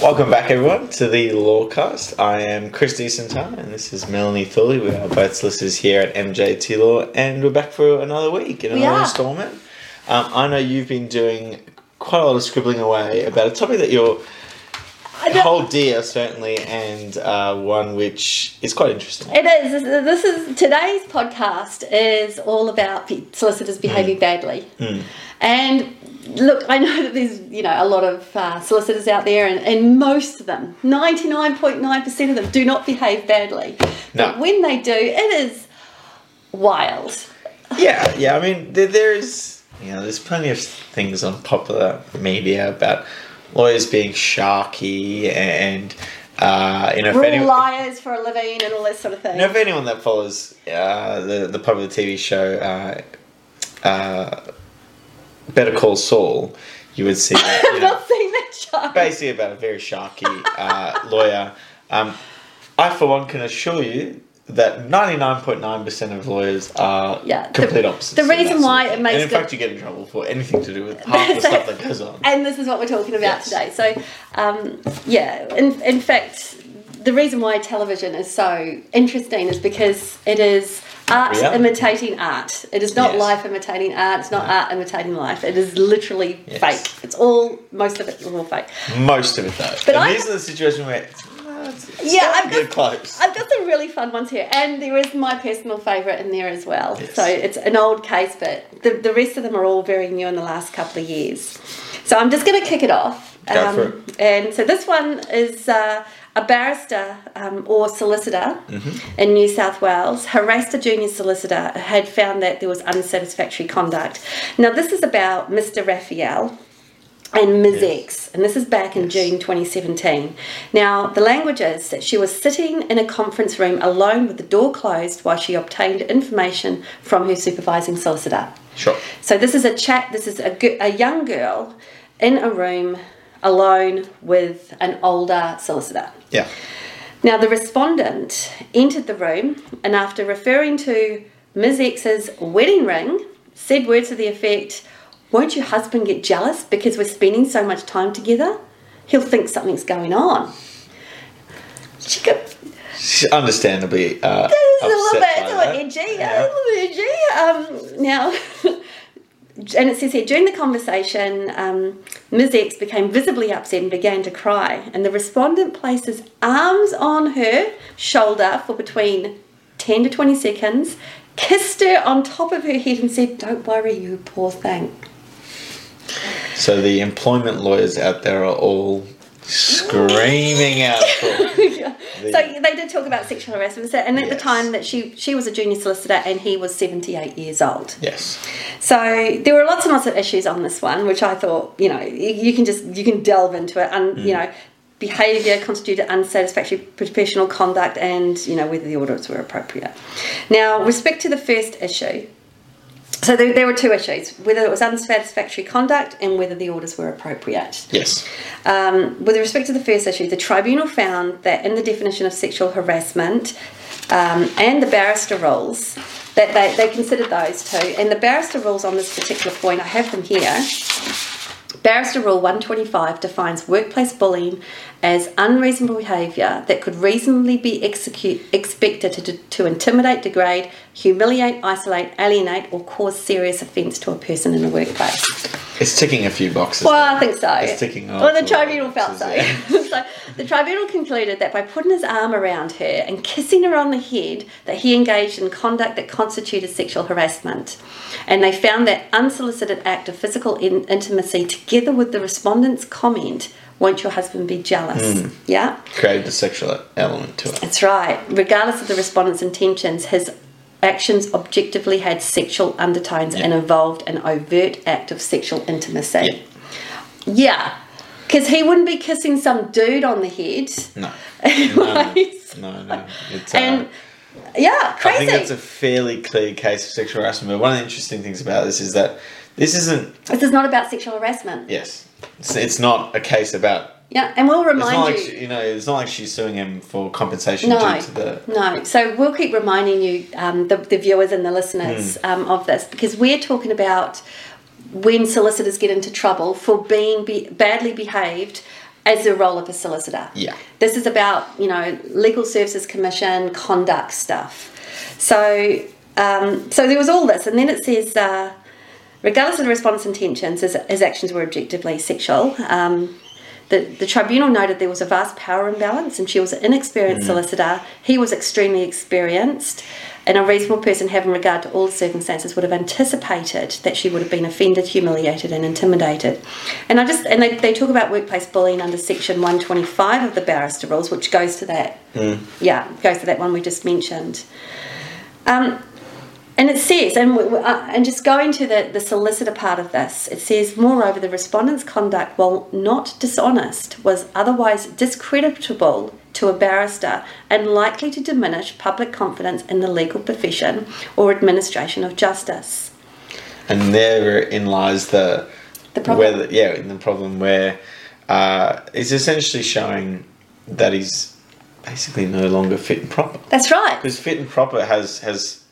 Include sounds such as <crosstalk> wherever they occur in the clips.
Welcome back, everyone, to the Lawcast. I am Chris Deasenthal, and this is Melanie Thorley. We are both solicitors here at MJT Law, and we're back for another week another are. instalment. Um, I know you've been doing quite a lot of scribbling away about a topic that you're hold dear, certainly, and uh, one which is quite interesting. It is. This is today's podcast is all about solicitors behaving badly. And look, I know that there's you know a lot of uh, solicitors out there, and, and most of them, ninety nine point nine percent of them, do not behave badly. No. But when they do, it is wild. Yeah, yeah. I mean, there, there is, you know, there's plenty of things on popular media about lawyers being sharky and, uh, you know, anyone, liars for a living and all that sort of thing. you know, if anyone that follows uh, the the popular TV show uh, uh, Better Call Saul, you would see, <laughs> that, you I've know, not seen that show. basically about a very sharky uh, lawyer. Um, I, for one, can assure you that 99.9% of lawyers are Yeah, the- complete opposites. the of that reason why it makes And in good- fact, you get in trouble for anything to do with half the <laughs> stuff that goes on. And this is what we're talking about Yes. today. So, um, yeah, in, in fact, the reason why television is so interesting is because it is art imitating art. It is not Yes. life imitating art. It's not art imitating life. It is literally Yes. fake. It's all, most of it is all fake. Most of it, though. But and I- these are the situations where it's, uh, it's Yeah, I've got- close. I've got some really fun ones here, and there is my personal favourite in there as well. Yes. So it's an old case, but the, the rest of them are all very new in the last couple of years. So I'm just going to kick it off. Um, Go for And so this one is uh, a barrister um, or solicitor Mm-hmm. in New South Wales harassed a junior solicitor, had found that there was unsatisfactory conduct. Now, this is about Mr. Raphael and Ms. Yes. X, and this is back in June 2017. Now, the language is that she was sitting in a conference room alone with the door closed while she obtained information from her supervising solicitor. Sure. So, this is a chat, this is a, a young girl in a room alone with an older solicitor. Yeah. Now, the respondent entered the room and, after referring to Ms. X's wedding ring, said words to the effect, Won't your husband get jealous because we're spending so much time together? He'll think something's going on. She got She's understandably uh, it's a little upset bit, by a little that. edgy, Yeah. a little edgy. Um, now, <laughs> and it says here during the conversation, um, Ms. X became visibly upset and began to cry, and the respondent placed his arms on her shoulder for between 10 to 20 seconds, kissed her on top of her head, and said, Don't worry, you poor thing. So the employment lawyers out there are all screaming out <laughs> for So they did talk about sexual harassment, and at the time that she she was a junior solicitor and he was seventy eight years old. Yes. So there were lots and lots of issues on this one, which I thought, you know, you, you can just you can delve into it, and you mm. know, behaviour constituted unsatisfactory professional conduct, and you know whether the orders were appropriate. Now, respect to the first issue. So there, there were two issues: whether it was unsatisfactory conduct and whether the orders were appropriate. Yes. Um, with respect to the first issue, the tribunal found that in the definition of sexual harassment um, and the barrister rules, that they, they considered those two. And the barrister rules on this particular point, I have them here. Barrister Rule 125 defines workplace bullying as unreasonable behaviour that could reasonably be execute, expected to, to intimidate, degrade, humiliate, isolate, alienate, or cause serious offence to a person in the workplace. It's ticking a few boxes. Well, I think so. It's ticking off Well, the tribunal of felt so. boxes, <laughs> so. The tribunal concluded that by putting his arm around her and kissing her on the head, that he engaged in conduct that constituted sexual harassment. And they found that unsolicited act of physical in- intimacy, together with the respondent's comment, "Won't your husband be jealous?" Hmm. Yeah. Created a sexual element to it. That's right. Regardless of the respondent's intentions, his actions objectively had sexual undertones and involved an overt act of sexual intimacy. Yeah. Because he wouldn't be kissing some dude on the head. No. <laughs> Anyways. No, no. It's, uh, And yeah, I think that's a fairly clear case of sexual harassment. But one of the interesting things about this is that this isn't, this is not about sexual harassment. yes, it's, it's not a case about. Yeah, and we'll It's remind not like you. she, you know. It's not like she's suing him for compensation No, due to the. no. So we'll keep reminding you, um, the, the viewers and the listeners, Hmm. um, of this because we're talking about when solicitors get into trouble for being be- badly behaved as the role of a solicitor. Yeah. This is about, you know, Legal Services Commission conduct stuff. So, um, so there was all this, and then it says, uh, regardless of the respondent's intentions, his, his actions were objectively sexual. Um, the, the tribunal noted there was a vast power imbalance, and she was an inexperienced solicitor. He was extremely experienced, and a reasonable person, having regard to all the circumstances, would have anticipated that she would have been offended, humiliated, and intimidated. And I just and they, they talk about workplace bullying under section one twenty five of the barrister rules, which goes to that. Yeah, goes to that one we just mentioned. Um, and it says, and, uh, and just going to the, the solicitor part of this, it says, moreover, the respondent's conduct, while not dishonest, was otherwise discreditable to a barrister and likely to diminish public confidence in the legal profession or administration of justice. And therein lies the The problem. Where the, yeah, the problem where uh, it's essentially showing that he's basically no longer fit and proper. That's right. Because fit and proper has has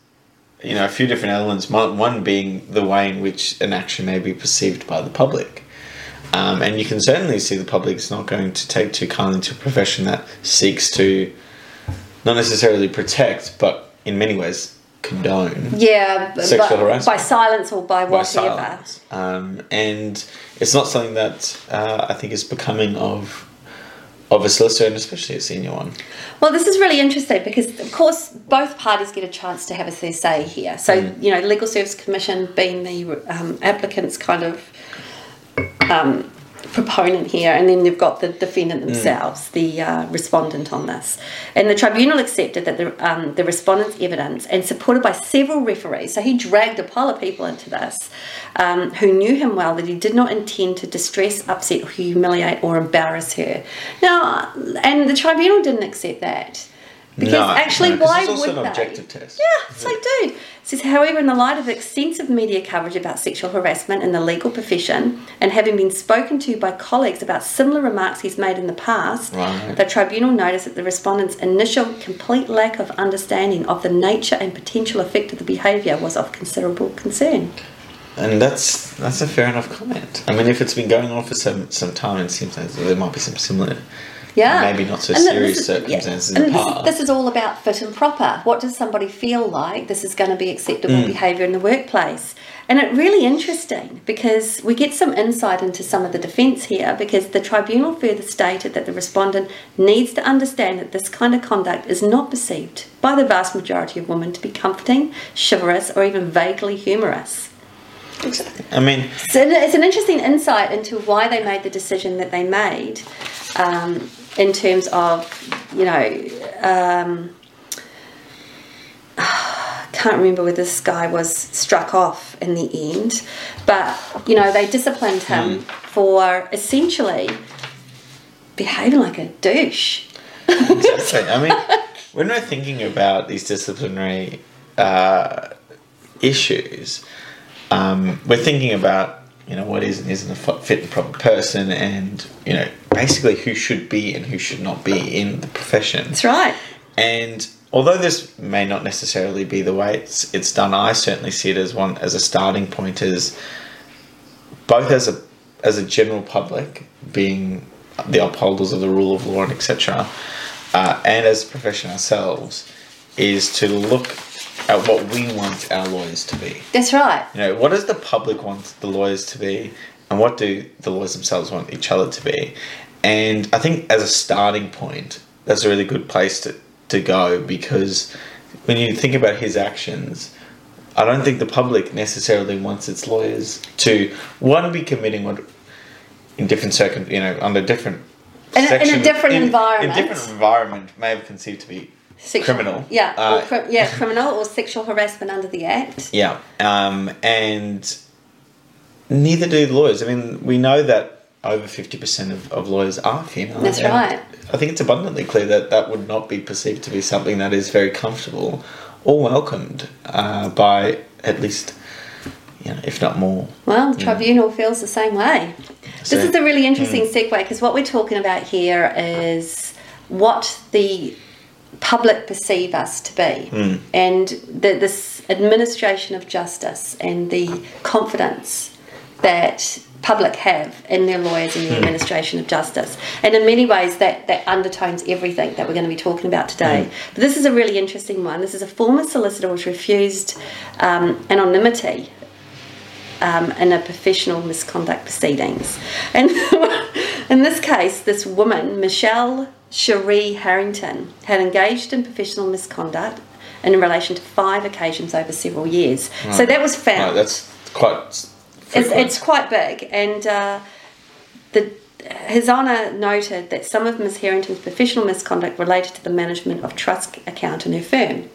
you know a few different elements. One, being the way in which an action may be perceived by the public. Um, and you can certainly see the public is not going to take too kindly to a profession that seeks to not necessarily protect, but in many ways condone Yeah, Sexual but harassment. by silence or by by whatever. silence. Um, and it's not something that uh, I think is becoming of of a solicitor, and especially a senior one. Well, this is really interesting because, of course, both parties get a chance to have a say here. So, you know, Legal Service Commission being the um, applicant's kind of um, proponent here, and then they've got the defendant themselves, the uh, respondent on this. And the tribunal accepted that the, um, the respondent's evidence, and supported by several referees, so he dragged a pile of people into this, um, who knew him well, that he did not intend to distress, upset, humiliate, or embarrass her. Now, and the tribunal didn't accept that. Because No, actually, no, why it's also would an they? objective test. Yeah, it's like, dude. It says, however, in the light of extensive media coverage about sexual harassment in the legal profession, and having been spoken to by colleagues about similar remarks he's made in the past, Right. the tribunal noticed that the respondent's initial complete lack of understanding of the nature and potential effect of the behaviour was of considerable concern. And that's that's a fair enough comment. I mean, if it's been going on for some some time, it seems like there might be some similar, Yeah. maybe not so And serious is- yeah. circumstances And the this, past. this is all about fit and proper. What does somebody feel like this is going to be acceptable Mm. behaviour in the workplace? And it's really interesting because we get some insight into some of the defence here because the tribunal further stated that the respondent needs to understand that this kind of conduct is not perceived by the vast majority of women to be comforting, chivalrous, or even vaguely humorous. Exactly. I mean, So it's an interesting insight into why they made the decision that they made um, in terms of, you know, um, <sighs> can't remember whether this guy was struck off in the end, but, you know, they disciplined him for essentially behaving like a douche. exactly. I mean, <laughs> when we're thinking about these disciplinary uh, issues, um, we're thinking about you know what is and isn't a fit and proper person, and you know basically who should be and who should not be in the profession. That's right. And although this may not necessarily be the way it's it's done, I certainly see it as one as a starting point as both as a as a general public being the upholders of the rule of law and etc. Uh, and as a profession ourselves is to look at what we want our lawyers to be. That's right. You know, what does the public want the lawyers to be, and what do the lawyers themselves want each other to be? And I think as a starting point, that's a really good place to, to go because when you think about his actions, I don't think the public necessarily wants its lawyers to one be committing what in different circum you know under different In a- in a different in- environment. in a different environment may have conceived to be Sexual- criminal Yeah, Uh, or cri- yeah, criminal or sexual harassment under the Act. yeah, um, and neither do the lawyers. I mean, we know that over fifty percent of, of lawyers are female. That's and right. I think it's abundantly clear that that would not be perceived to be something that is very comfortable or welcomed uh, by at least, you know, if not more. Well, the tribunal feels the same way. So- this is a really interesting segue because what we're talking about here is what the public perceive us to be and the, this administration of justice and the confidence that public have in their lawyers and the administration of justice. And in many ways, that, that undertones everything that we're going to be talking about today. But this is a really interesting one. This is a former solicitor which refused um, anonymity um, in a professional misconduct proceedings. And <laughs> in this case, this woman, Michelle Cherie Harrington, had engaged in professional misconduct in relation to five occasions over several years. So that was found. Right, that's quite. It's, it's quite big, and uh, the His Honour noted that some of Ms Harrington's professional misconduct related to the management of trust account in her firm,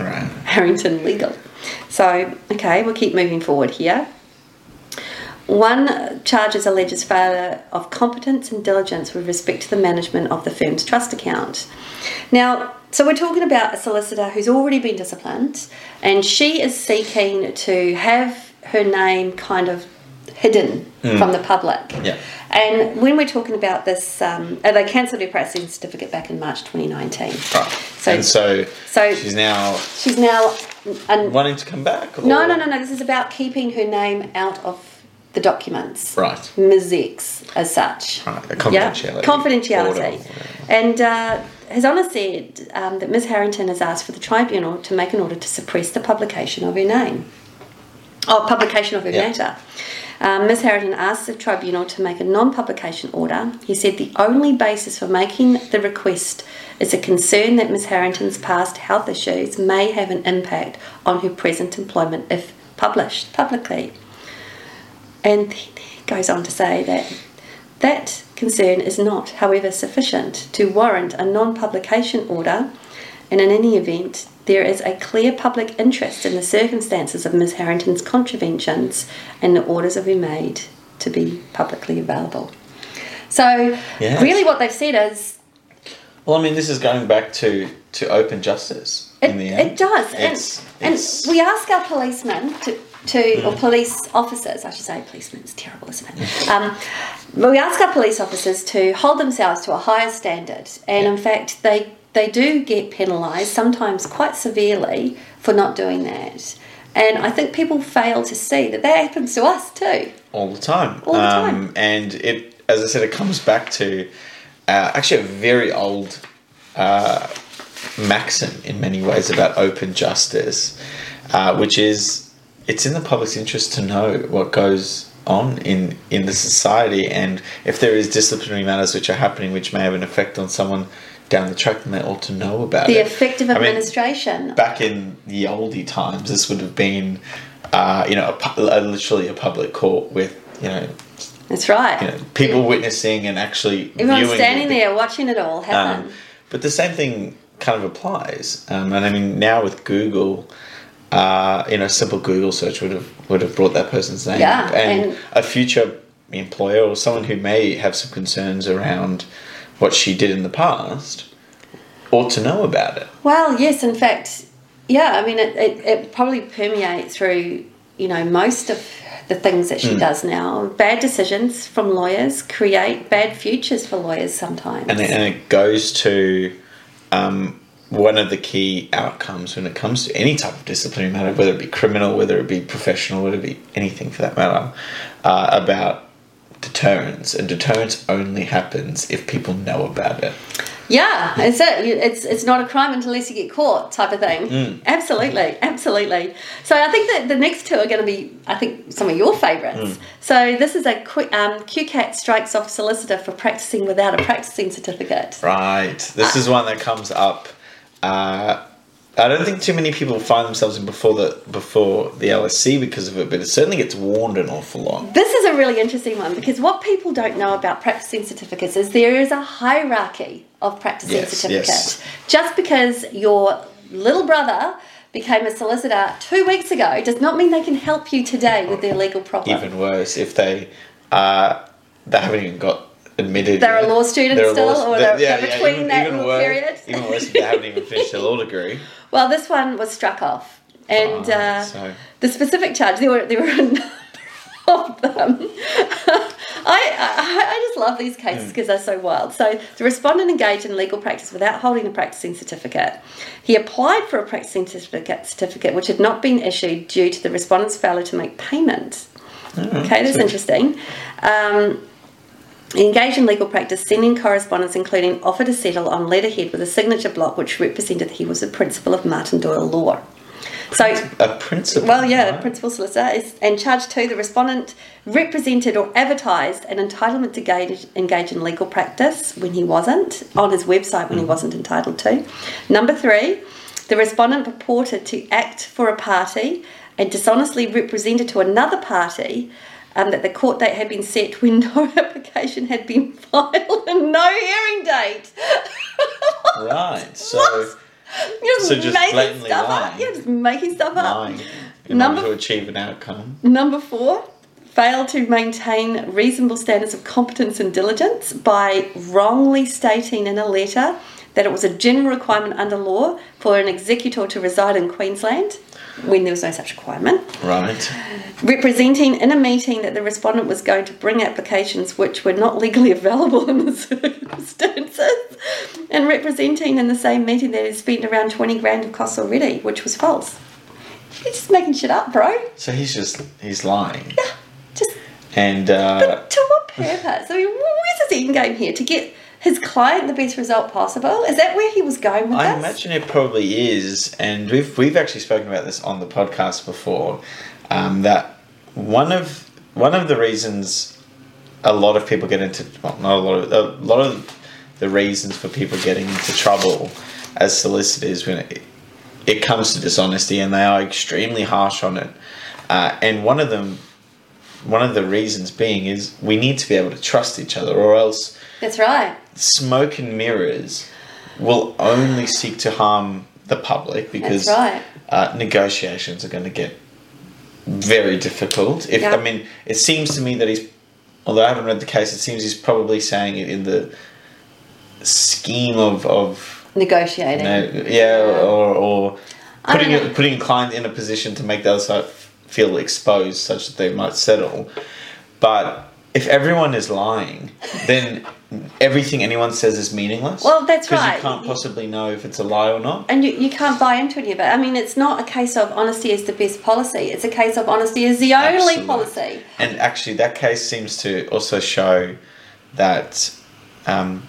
right. Harrington Legal. So, okay, we'll keep moving forward here. One charges alleges failure of competence and diligence with respect to the management of the firm's trust account. Now, so we're talking about a solicitor who's already been disciplined, and she is seeking to have her name kind of hidden from the public. Yeah. And when we're talking about this, um, uh, they cancelled her practicing certificate back in March 2019. Right. So- and so, so- she's now She's now an, wanting to come back. Or? no, no, no, no. This is about keeping her name out of the documents. Right. Ms. X, as such. Right, a Yeah, confidentiality. confidentiality. order. And uh, His Honour said um, that Ms. Harrington has asked for the tribunal to make an order to suppress the publication of her name. Oh, publication of her Yeah. matter. Um, Ms. Harrington asked the tribunal to make a non publication order. He said the only basis for making the request is a concern that Ms. Harrington's past health issues may have an impact on her present employment if published publicly. And he goes on to say that that concern is not, however, sufficient to warrant a non publication order, and in any event, there is a clear public interest in the circumstances of Ms. Harrington's contraventions and the orders have been made to be publicly available. So, Yes. really, what they've said is Well, I mean, this is going back to to open justice It, in the end. it does, It's- and, it's- and we ask our policemen to, to or police officers, I should say, policemen is terrible, isn't it? Um, but we ask our police officers to hold themselves to a higher standard, and in fact, they they do get penalised sometimes quite severely for not doing that. And I think people fail to see that that happens to us too. all the time. All the um, time. And it, as I said, it comes back to uh, actually a very old uh, maxim in many ways about open justice, uh, which is it's in the public's interest to know what goes on in in the society, and if there is disciplinary matters which are happening which may have an effect on someone down the track, then they ought to know about The it. effective I mean, administration. back in the oldie times, this would have been, uh, you know, a, a, literally a public court with, you know, That's right. you know, people witnessing and actually Everyone's viewing standing the- there watching it all happen. Um, but the same thing kind of applies, um, and I mean now with Google, uh, you know, a simple Google search would have would have brought that person's name Yeah, up, and, and- a future employer or someone who may have some concerns around what she did in the past ought to know about it. Well, yes, in fact, yeah, I mean, it, it, it probably permeates through, you know, most of the things that she Hmm. does now. Bad decisions from lawyers create bad futures for lawyers sometimes. and it, and it goes to um, one of the key outcomes when it comes to any type of disciplinary matter, whether it be criminal, whether it be professional, whether it be anything for that matter, uh, about deterrence. And deterrence only happens if people know about it. yeah, it's it. It's it's not a crime unless you get caught, type of thing. Hmm. Absolutely, absolutely. So I think that the next two are going to be, I think, some of your favourites. Hmm. So this is a quick um, QCAT strikes off solicitor for practicing without a practicing certificate. Right. This is one that comes up. Uh, I don't think too many people find themselves in before the before the LSC because of it, but it certainly gets warned an awful lot. This is a really interesting one because what people don't know about practicing certificates is there is a hierarchy of practicing Yes, certificates. yes. Just because your little brother became a solicitor two weeks ago does not mean they can help you today with their legal problem. Even worse, if they uh, they haven't even got admitted. They're a law student They're still, or they're- they're between that little worse, period? Even worse they haven't even finished their law degree. <laughs> Well, this one was struck off, and Right, uh, so- the specific charge there were there were <laughs> a number of them. I, I just love these Hmm. cases because they're so wild. So the respondent engaged in legal practice without holding a practicing certificate. He applied for a practicing certificate, certificate which had not been issued due to the respondent's failure to make payment. Okay, that's so- interesting. Um, engaged in legal practice, sending correspondence including offer to settle on letterhead with a signature block which represented that he was a principal of Martin Doyle Law. So, A principal. well, yeah, right? principal solicitor is, and charge two, the respondent represented or advertised an entitlement to engage, engage in legal practice when he wasn't on his website when he mm. wasn't entitled to. Number three, the respondent purported to act for a party and dishonestly represented to another party um, that the court date had been set <laughs> when no application had been <laughs> filed and no hearing date. Right. <laughs> So What? You're just, So just making blatantly stuff up. lying. You're just making stuff up. lying in Number- order to achieve an outcome. Number four, failed to maintain reasonable standards of competence and diligence by wrongly stating in a letter that it was a general requirement under law for an executor to reside in Queensland when there was no such requirement. Right. Representing in a meeting that the respondent was going to bring applications which were not legally <laughs> available in the <laughs> circumstances, and representing in the same meeting that he'd spent around 20 grand of costs already, which was false. He's just making shit up, bro. So he's just he's lying. Yeah, just And uh, But to what purpose? I mean, wh- where's his end game here? To get his client the best result possible? Is that where he was going with I this? imagine it probably is, and we've we've actually spoken about this on the podcast before. Um, that one of one of the reasons a lot of people get into well, not a lot of a lot of the reasons for people getting into trouble as solicitors when it, it comes to dishonesty, and they are extremely harsh on it. Uh, and one of them, one of the reasons being is we need to be able to trust each other, or else That's right. smoke and mirrors will only seek to harm the public because That's right. uh, negotiations are going to get very difficult. If Yeah. I mean, it seems to me that he's, although I haven't read the case, it seems he's probably saying it in the scheme of of Negotiating. you know, yeah, or or putting a, putting a client in a position to make the other side feel exposed, such that they might settle. But if everyone is lying, then everything anyone says is meaningless. Well, that's right. Because you can't possibly know if it's a lie or not. And you, you can't buy into any of it. I mean, it's not a case of honesty is the best policy. It's a case of honesty is the only Absolutely. policy. And actually, that case seems to also show that, um,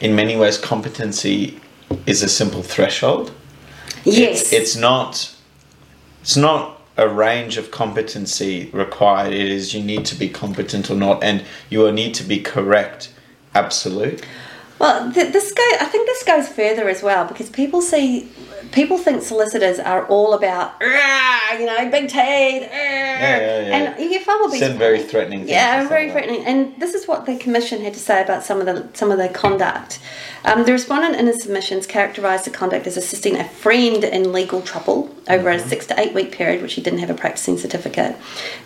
in many ways, competency is a simple threshold. Yes. It's, it's not. It's not a range of competency required. It is you need to be competent or not, and you will need to be correct. Absolute. Well, th- this go. I think this goes further as well because people see, people think solicitors are all about, you know, big teeth, "Rah," yeah, yeah. and you more Send very threatening Yeah, very that. threatening. And this is what the commission had to say about some of the some of the conduct. Um, the respondent in his submissions characterised the conduct as assisting a friend in legal trouble over Mm-hmm. a six to eight week period, which he didn't have a practicing certificate.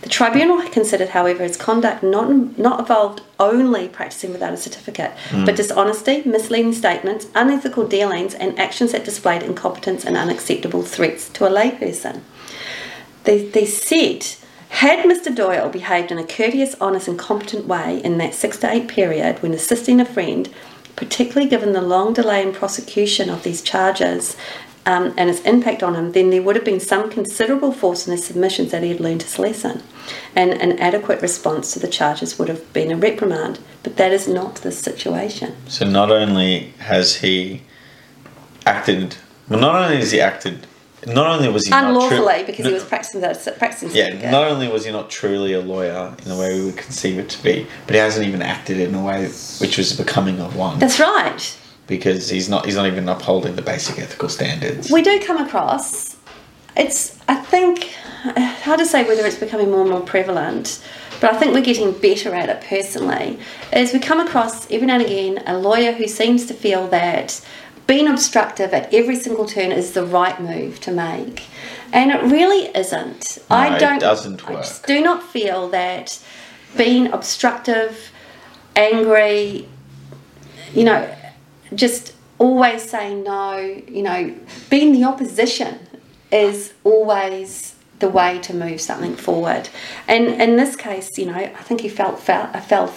The tribunal considered, however, his conduct not not involved only practicing without a certificate, Mm. but dishonesty, misleading statements, unethical dealings, and actions that displayed incompetence and unacceptable threats to a layperson. They, they said, had Mr. Doyle behaved in a courteous, honest, and competent way in that six to eight period when assisting a friend, particularly given the long delay in prosecution of these charges um, and its impact on him, then there would have been some considerable force in his submissions that he had learned his lesson. And an adequate response to the charges would have been a reprimand. But that is not the situation. So not only has he acted, well, not only has he acted, not only was he not Unlawfully, true, because no- he was practicing practicing Yeah, not only was he not truly a lawyer in the way we would conceive it to be, but he hasn't even acted in a way which was becoming of one. That's right. because he's not he's not even upholding the basic ethical standards. we do come across it's i think hard to say whether it's becoming more and more prevalent but i think we're getting better at it personally is we come across every now and again a lawyer who seems to feel that being obstructive at every single turn is the right move to make and it really isn't i No, it don't It doesn't I just work. do not feel that being obstructive angry you know, just always saying no, you know, being the opposition is always the way to move something forward. And in this case, you know, I think he felt foul, uh, fell,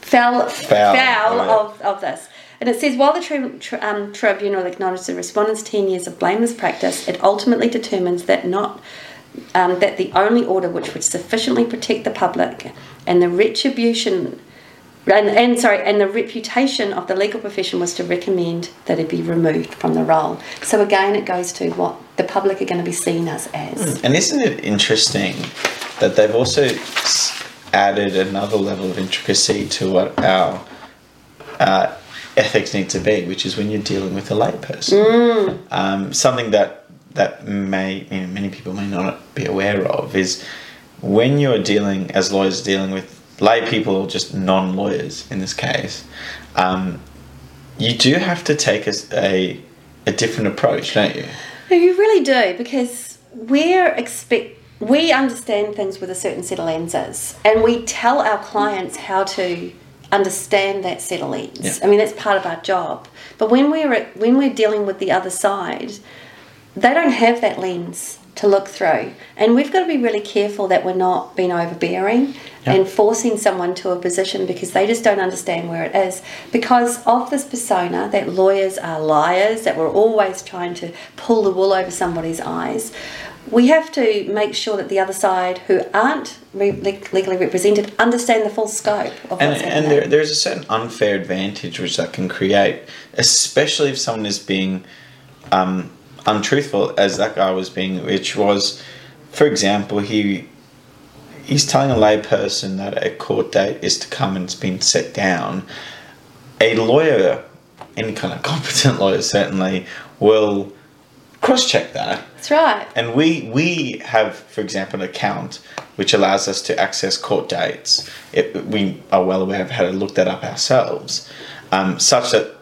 fell, Foul, foul of, of this. And it says, while the tri- tri- um, tribunal acknowledged the respondent's 10 years of blameless practice, it ultimately determines that not um, that the only order which would sufficiently protect the public and the retribution and, and sorry, and the reputation of the legal profession was to recommend that it be removed from the roll. So again, it goes to what the public are going to be seeing us as. And isn't it interesting that they've also added another level of intricacy to what our uh, ethics need to be, which is when you're dealing with a layperson. Um, something that that may you know, many people may not be aware of is when you're dealing as lawyers dealing with lay people or just non-lawyers in this case, um, you do have to take a a different approach, don't you? No, you really do because we're expect we understand things with a certain set of lenses, and we tell our clients how to understand that set of lens. Yeah. I mean, that's part of our job. But when we're at, when we're dealing with the other side, they don't have that lens to look through, and we've got to be really careful that we're not being overbearing Yeah. and forcing someone to a position because they just don't understand where it is because of this persona that lawyers are liars that we're always trying to pull the wool over somebody's eyes we have to make sure that the other side who aren't re- legally represented understand the full scope of and, what's and there, there's a certain unfair advantage which that can create, especially if someone is being um, untruthful, as that guy was being, which was, for example, he he's telling a layperson that a court date is to come and it's been set down. A lawyer, any kind of <laughs> competent lawyer, certainly will cross-check that that's right and we we have, for example, an account which allows us to access court dates. It, we are well aware of how to look that up ourselves, um, such that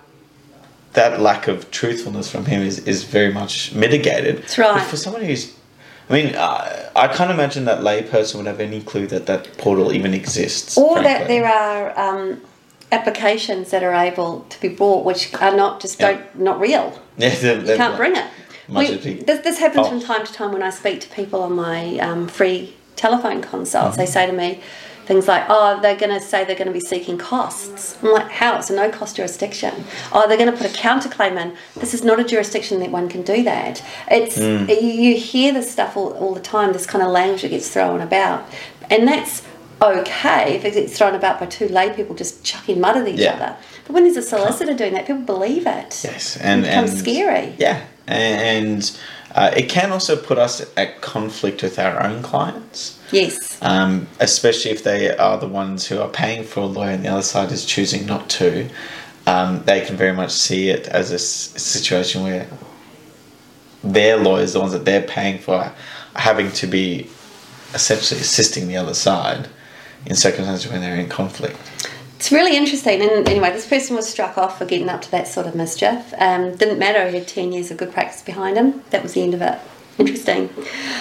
that lack of truthfulness from him is, is very much mitigated. That's right. But for someone who's, I mean, uh, I can't imagine that layperson would have any clue that that portal even exists. or that there are um, applications that are able to be bought which are not just Yeah. don't not real Yeah, they're- you they're- can't bring it. Much We- this, this happens Oh. from time to time when I speak to people on my um, free telephone consults. Mm-hmm. They say to me things like, "Oh, they're going to say they're going to be seeking costs." I'm like, "How? It's a no-cost jurisdiction." Oh, they're going to put a counterclaim in. This is not a jurisdiction that one can do that. It's Mm. you, you hear this stuff all, all the time. This kind of language that gets thrown about, and that's okay if it's thrown about by two lay people just chucking mud at each Yeah. other. But when there's a solicitor doing that, people believe it. Yes, and it becomes and scary. Yeah, and uh, it can also put us at conflict with our own clients. Yes. um, especially if they are the ones who are paying for a lawyer and the other side is choosing not to. Um, they can very much see it as a s- situation where their lawyers, the ones that they're paying for, are having to be essentially assisting the other side in circumstances when they're in conflict. It's really interesting. And anyway, this person was struck off for getting up to that sort of mischief. Um, didn't matter, he had 10 years of good practice behind him. That was the end of it. Interesting.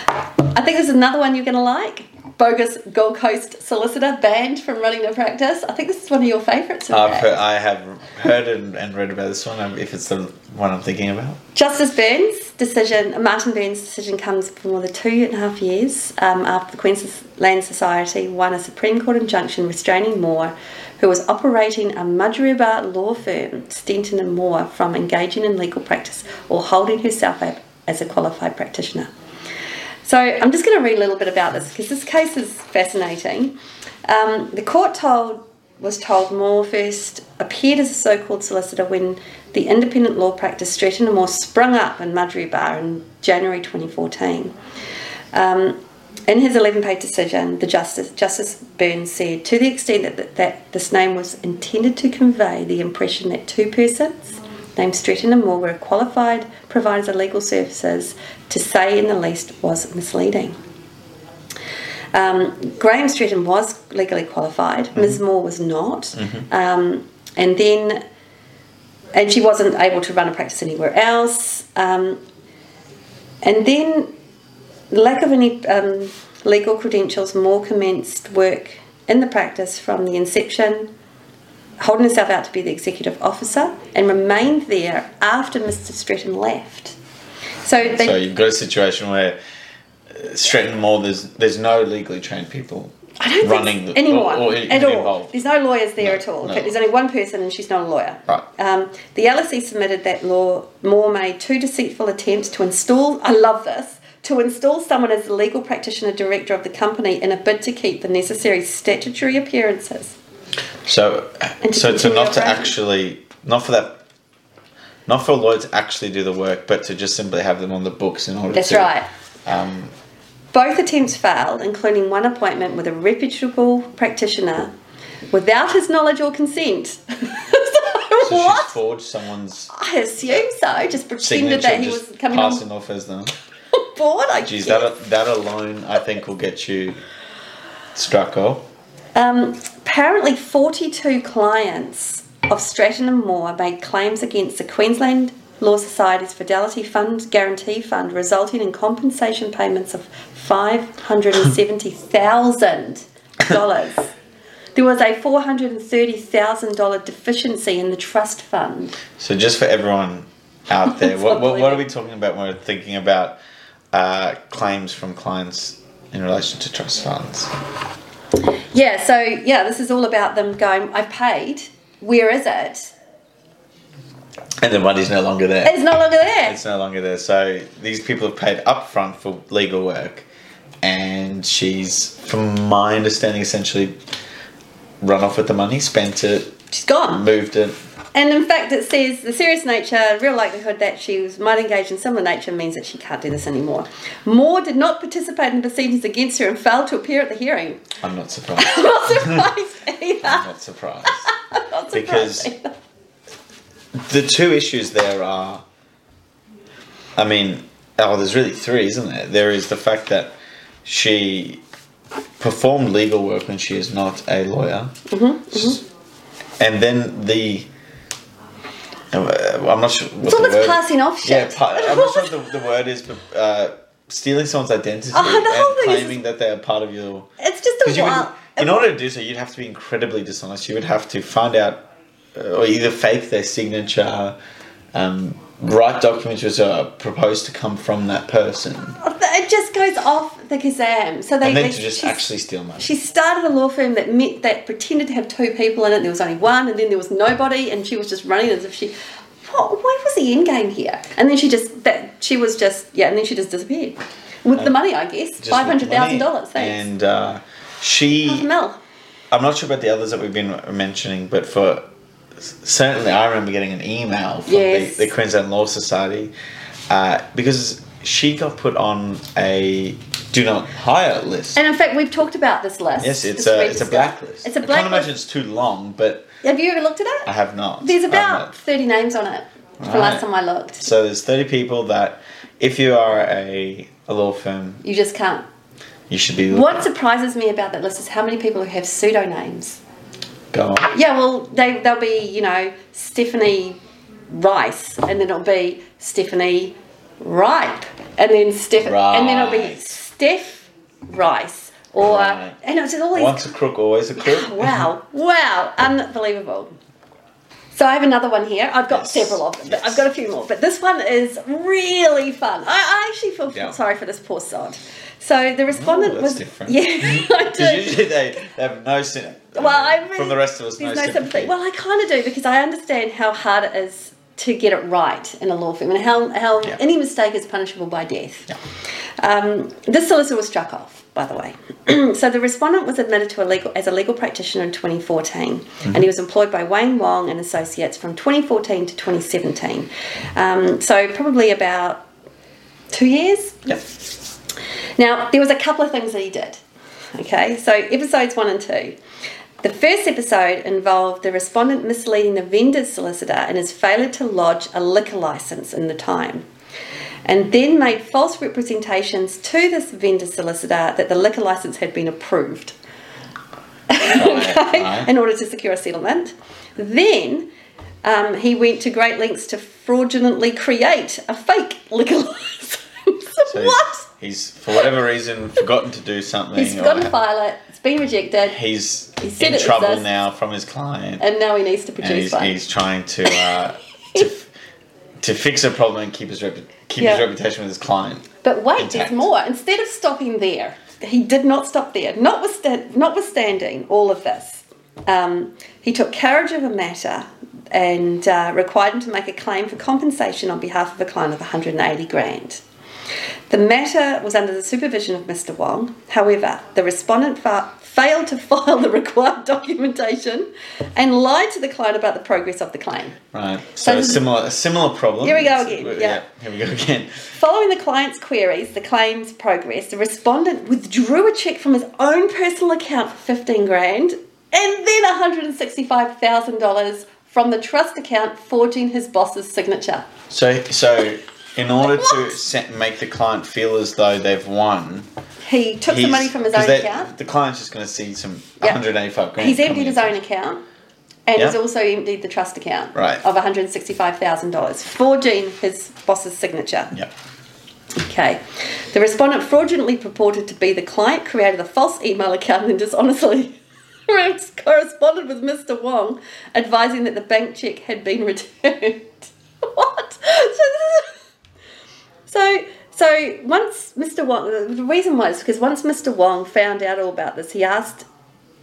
I think there's another one you're going to like. Bogus Gold Coast solicitor banned from running the practice. I think this is one of your favourites. I've heard, I have heard and, and read about this one, if it's the one I'm thinking about. Justice Burns' decision, Martin Burns' decision comes for more than two and a half years um, after the Queensland Society won a Supreme Court injunction restraining Moore, who was operating a Mudgeeraba law firm, Stretton and Moore, from engaging in legal practice or holding herself up as a qualified practitioner. So I'm just going to read a little bit about this because this case is fascinating. Um, the court told was told Moore first appeared as a so-called solicitor when the independent law practice Stretton and Moore sprung up in Mudgeeraba in January 2014. Um, in his 11-page decision, the Justice Justice Burns said, to the extent that, that, that this name was intended to convey the impression that two persons, named Stretton and Moore, were qualified providers of legal services, to say in the least was misleading. Um, Graham Stretton was legally qualified. Ms. Moore was not, um, and then, and she wasn't able to run a practice anywhere else. Um, and then, lack of any um, legal credentials, Moore commenced work in the practice from the inception, holding herself out to be the executive officer, and remained there after Mr. Stretton left. So they So you've got a situation where uh, Stretton Moore, there's there's no legally trained people I don't running think the, anyone or, or at all. involved. There's no lawyers there No, at all. no. There's only one person, and she's not a lawyer. Right. Um, the LSE submitted that law. Moore made two deceitful attempts to install. I love this. To install someone as the legal practitioner director of the company in a bid to keep the necessary statutory appearances. So, so to continue not to actually, not for that, not for a lawyer to actually do the work, but to just simply have them on the books in order That's to. right. Um, Both attempts failed, including one appointment with a reputable practitioner without his knowledge or consent. <laughs> so, so what? she forged someone's I assume so. Just pretended that he was coming passing on off as them. Board. I Geez, guess. that that alone, I think, will get you struck off. Um, apparently, 42 clients of Stretton and Moore made claims against the Queensland Law Society's Fidelity Fund Guarantee Fund, resulting in compensation payments of $570,000. <laughs> There was a $430,000 deficiency in the trust fund. So, just for everyone out there, <laughs> what, what, what are we talking about when we're thinking about uh, claims from clients in relation to trust funds? Yeah, so yeah, this is all about them going, I've paid, where is it? And the money's no longer there. It's no longer there. It's no longer there. So these people have paid upfront for legal work, and she's, from my understanding, essentially run off with the money, spent it, She's gone. moved it. And in fact, it says the serious nature, real likelihood that she was, might engage in similar nature means that she can't do this anymore. Moore did not participate in proceedings against her and failed to appear at the hearing. I'm not <laughs> surprised. I'm not surprised either. I'm not surprised. <laughs> I'm not surprised Because- either. The two issues there are, I mean, oh, there's really three, isn't there? There is the fact that she performed legal work when she is not a lawyer, Mm-hmm, and then the. Uh, I'm not sure. What It's all the passing off shit. Yeah, pa- I'm not sure <laughs> what the, the word is, but uh, stealing someone's identity Oh, and claiming that they are part of your. It's just a would, wild. in order to do so, you'd have to be incredibly dishonest. You would have to find out, uh, or either fake their signature, um, write documents which are proposed to come from that person, It just goes off the kazam. So they, and then they to just actually steal money. She started a law firm that met, that pretended to have two people in it. There was only one, and then there was nobody, and she was just running as if she. What, what was the end game here? And then she just that she was just yeah, and then she just disappeared with the money, I guess, five hundred thousand dollars. Thanks, And uh, she, Mel. I'm not sure about the others that we've been mentioning, but for certainly, I remember getting an email from Yes. the, the Queensland Law Society uh, because she got put on a do not hire list. And in fact, we've talked about this list. Yes, it's a it's a blacklist. It's a I can't imagine it's too long, but Have you ever looked at it? I have not. There's about not. thirty names on it. The last time I looked, So there's 30 people that, if you are a, a law firm, you just can't. you should be What surprises me about that list is how many people who have pseudonames. Go on. Yeah, well, they they'll be you know Stephanie Rice, and then it'll be Stephanie Ripe, and then Steph, and then it'll be Right. Steph Rice, or uh, Right. and it's all these. Once a crook, always a crook. <laughs> Wow, wow, unbelievable. So I have another one here. I've got Yes. several of them. but Yes. I've got a few more, but this one is really fun. I, I actually feel Yeah. sorry for this poor sod. So the respondent that's was different. <laughs> Yeah, I <laughs> Because do. usually they, they have no sin. Well, I really, from the rest of us, no, there's no sympathy. sympathy. Well, I kind of do because I understand how hard it is to get it right in a law firm and how, how Yeah. any mistake is punishable by death. Um, this solicitor was struck off, by the way. <clears throat> so the respondent was admitted to a legal as a legal practitioner in 2014, and he was employed by Wayne Wong and Associates from 2014 to 2017. Um, so probably about two years. Yep. Now, there was a couple of things that he did. Okay, so episodes one and two. The first episode involved the respondent misleading the vendor's solicitor in his failure to lodge a liquor license in the time, and then made false representations to this vendor solicitor that the liquor license had been approved <laughs> okay, in order to secure a settlement. Then um, he went to great lengths to fraudulently create a fake liquor <laughs> license. <laughs> So what? He's, for whatever reason, forgotten to do something. He's or forgotten to file it. It's been rejected, He's He said in trouble exists. now from his client. and now he needs to and produce he's, one. he's trying to uh, to, <laughs> to fix a problem and keep his repu- keep Yeah. his reputation with his client. But wait, intact. there's more. Instead of stopping there, he did not stop there. Notwithstand, notwithstanding all of this, um, he took carriage of a matter and uh, required him to make a claim for compensation on behalf of a client of 180 grand. The matter was under the supervision of Mr. Wong. However, the respondent fa- failed to <laughs> file the required documentation and lied to the client about the progress of the claim. Right. So, So a similar a similar problem. Here we go again, yeah. Here we go again. Following the client's queries, the claim's progress, the respondent withdrew a check from his own personal account for 15 grand and then $165,000 from the trust account, forging his boss's signature. So so in order to set, make the client feel as though they've won, He took the he's- money from his 'cause own account. The client's just going to see some Yep. 185 grand. He's emptied his in. own account and Yeah. he's also emptied the trust account Right. of $165,000, forging his boss's signature. Yep. Okay. The respondent fraudulently purported to be the client, created a false email account, and dishonestly <laughs> corresponded with Mr. Wong, advising that the bank check had been <laughs> returned. <laughs> what? So, this is- so, so once Mr. Wong, the reason was because once Mr. Wong found out all about this, he asked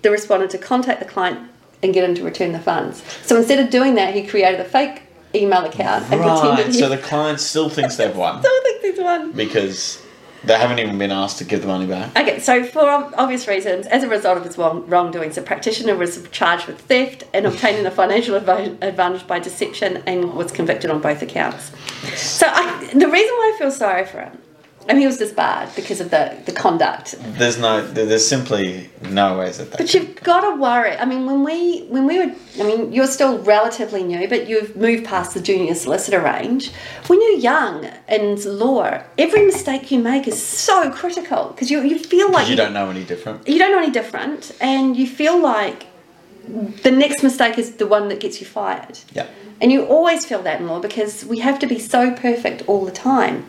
the respondent to contact the client and get him to return the funds. So instead of doing that, he created a fake email account and Right. pretended he So <laughs> the client still thinks they've won still thinks he's won. because they haven't even been asked to give the money back. Okay, so for obvious reasons, as a result of his wrong, wrongdoings, the practitioner was charged with theft and obtaining a financial adva- advantage by deception and was convicted on both accounts. So I, the reason why I feel sorry for him, and he was disbarred because of the, the conduct. There's no. There's simply no ways that. that But you've got to worry. I mean, when we when we were, I mean, you're still relatively new, but you've moved past the junior solicitor range. When you're young in law, every mistake you make is so critical because you you feel like Because you don't know any different. you don't know any different and you feel like the next mistake is the one that gets you fired Yeah. and you always feel that in law because we have to be so perfect all the time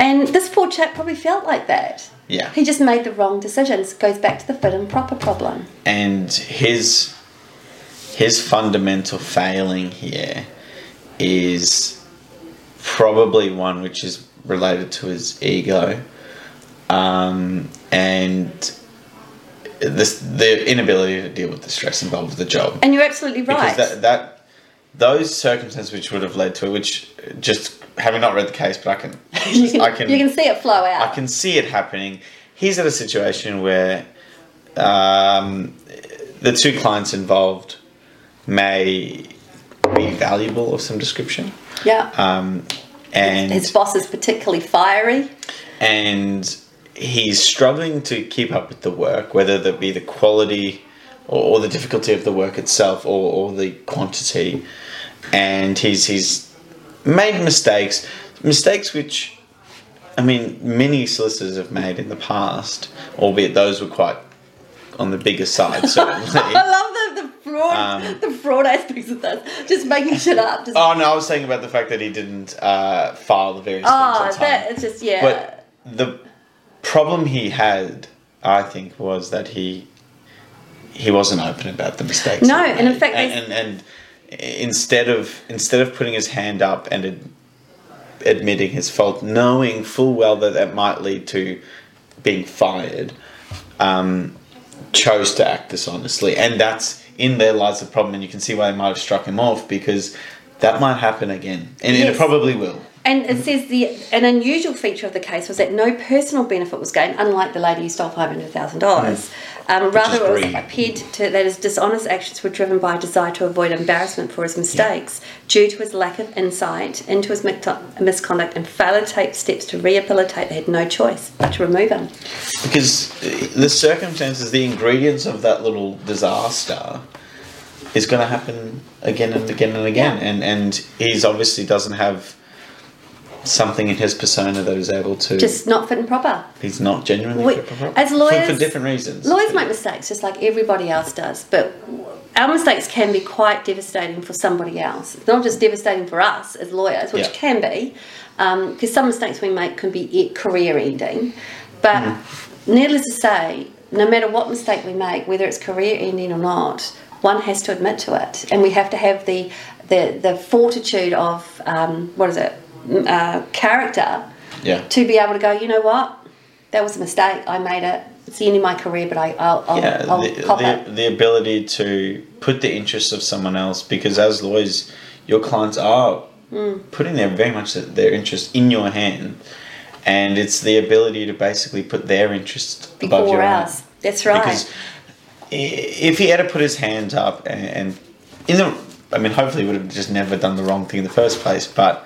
and this poor chap probably felt like that. Yeah. he just made the wrong decisions. Goes back to the fit and proper problem. And his his fundamental failing here is probably one which is related to his ego. Um, and this the inability to deal with the stress involved with the job. And you're absolutely right. because that, that those circumstances which would have led to it which just having not read the case but I can <laughs> you, can, I can you can see it flow out. I can see it happening. He's at a situation where um, the two clients involved may be valuable of some description, yeah. Um, and his boss is particularly fiery. And he's struggling to keep up with the work, whether that be the quality or, or the difficulty of the work itself or, or the quantity. And he's he's made mistakes, mistakes which, I mean, many solicitors have made in the past, albeit those were quite on the bigger side. <laughs> Certainly. I love the, the fraud Um, the fraud aspects of this just making shit up just oh no, I was saying about the fact that he didn't uh, file the various oh things on time. that it's just yeah But the problem he had, I think, was that he he wasn't open about the mistakes. No, and in fact and, and, and instead of instead of putting his hand up and ad- admitting his fault, knowing full well that that might lead to being fired, um, chose to act dishonestly, and that's in there lies the problem, and you can see why they might have struck him off because that might happen again, and Yes. it probably will. And it says the an unusual feature of the case was that no personal benefit was gained, unlike the lady who stole five hundred thousand dollars. Um, rather, it was appeared to, that his dishonest actions were driven by a desire to avoid embarrassment for his mistakes, due to his lack of insight into his misconduct and failure to take steps to rehabilitate. They had no choice but to remove him. because the circumstances, the ingredients of that little disaster is going to happen again and again and again, Yeah. and and he's obviously doesn't have something in his persona that is able to. Just not fit and proper. he's not genuinely We- fit for purpose. as lawyers- for, different reasons. Lawyers make mistakes just like everybody else does, but our mistakes can be quite devastating for somebody else. It's not just devastating for us as lawyers, which Yeah. can be, because some mistakes we make can be career ending. But Mm-hmm. needless to say, no matter what mistake we make, whether it's career ending or not, one has to admit to it, and we have to have the the, the fortitude of um, what is it, Mm, uh, character Yeah. to be able to go, you know what, that was a mistake. I made it. It's the end of my career, but I, I'll, I'll, yeah, I'll the, cop it. the, the ability to put the interests of someone else, because as lawyers, your clients are Hmm. putting their very much their interest in your hand, and it's the ability to basically put their interest above Before your ours. own. That's right. Because if he had to put his hands up and, and in the, I mean, hopefully, he would have just never done the wrong thing in the first place. But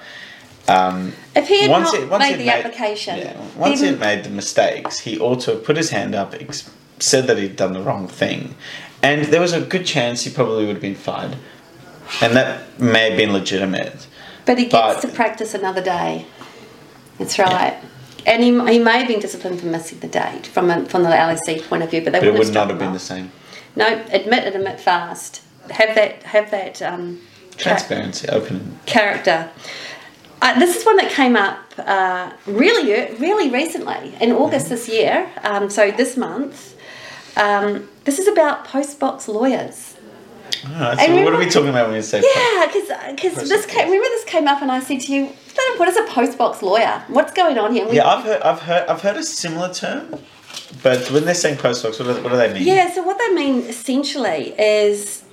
um, If he had once not it- once made the made- application, yeah, once he had made the mistakes, he ought to have put his hand up, ex- said that he'd done the wrong thing, and there was a good chance he probably would have been fired, and that may have been legitimate. But he gets But- to practice another day. That's right. And he, he may have been disciplined for missing the date from a, from the LSC point of view, but they But it wouldn't would not have been him the same. No, admit it, admit fast. Have that, have that um, Transparency, open. character. Uh, this is one that came up uh, really, really recently in August this year. Um, so this month, um, this is about postbox lawyers. I so what are we talking about when you say? Yeah, because this came, remember this came up and I said to you, what is a postbox lawyer? What's going on here? We- Yeah, I've heard, I've heard, I've heard a similar term, but when they're saying postbox, what do, what do they mean? Yeah, so what they mean essentially is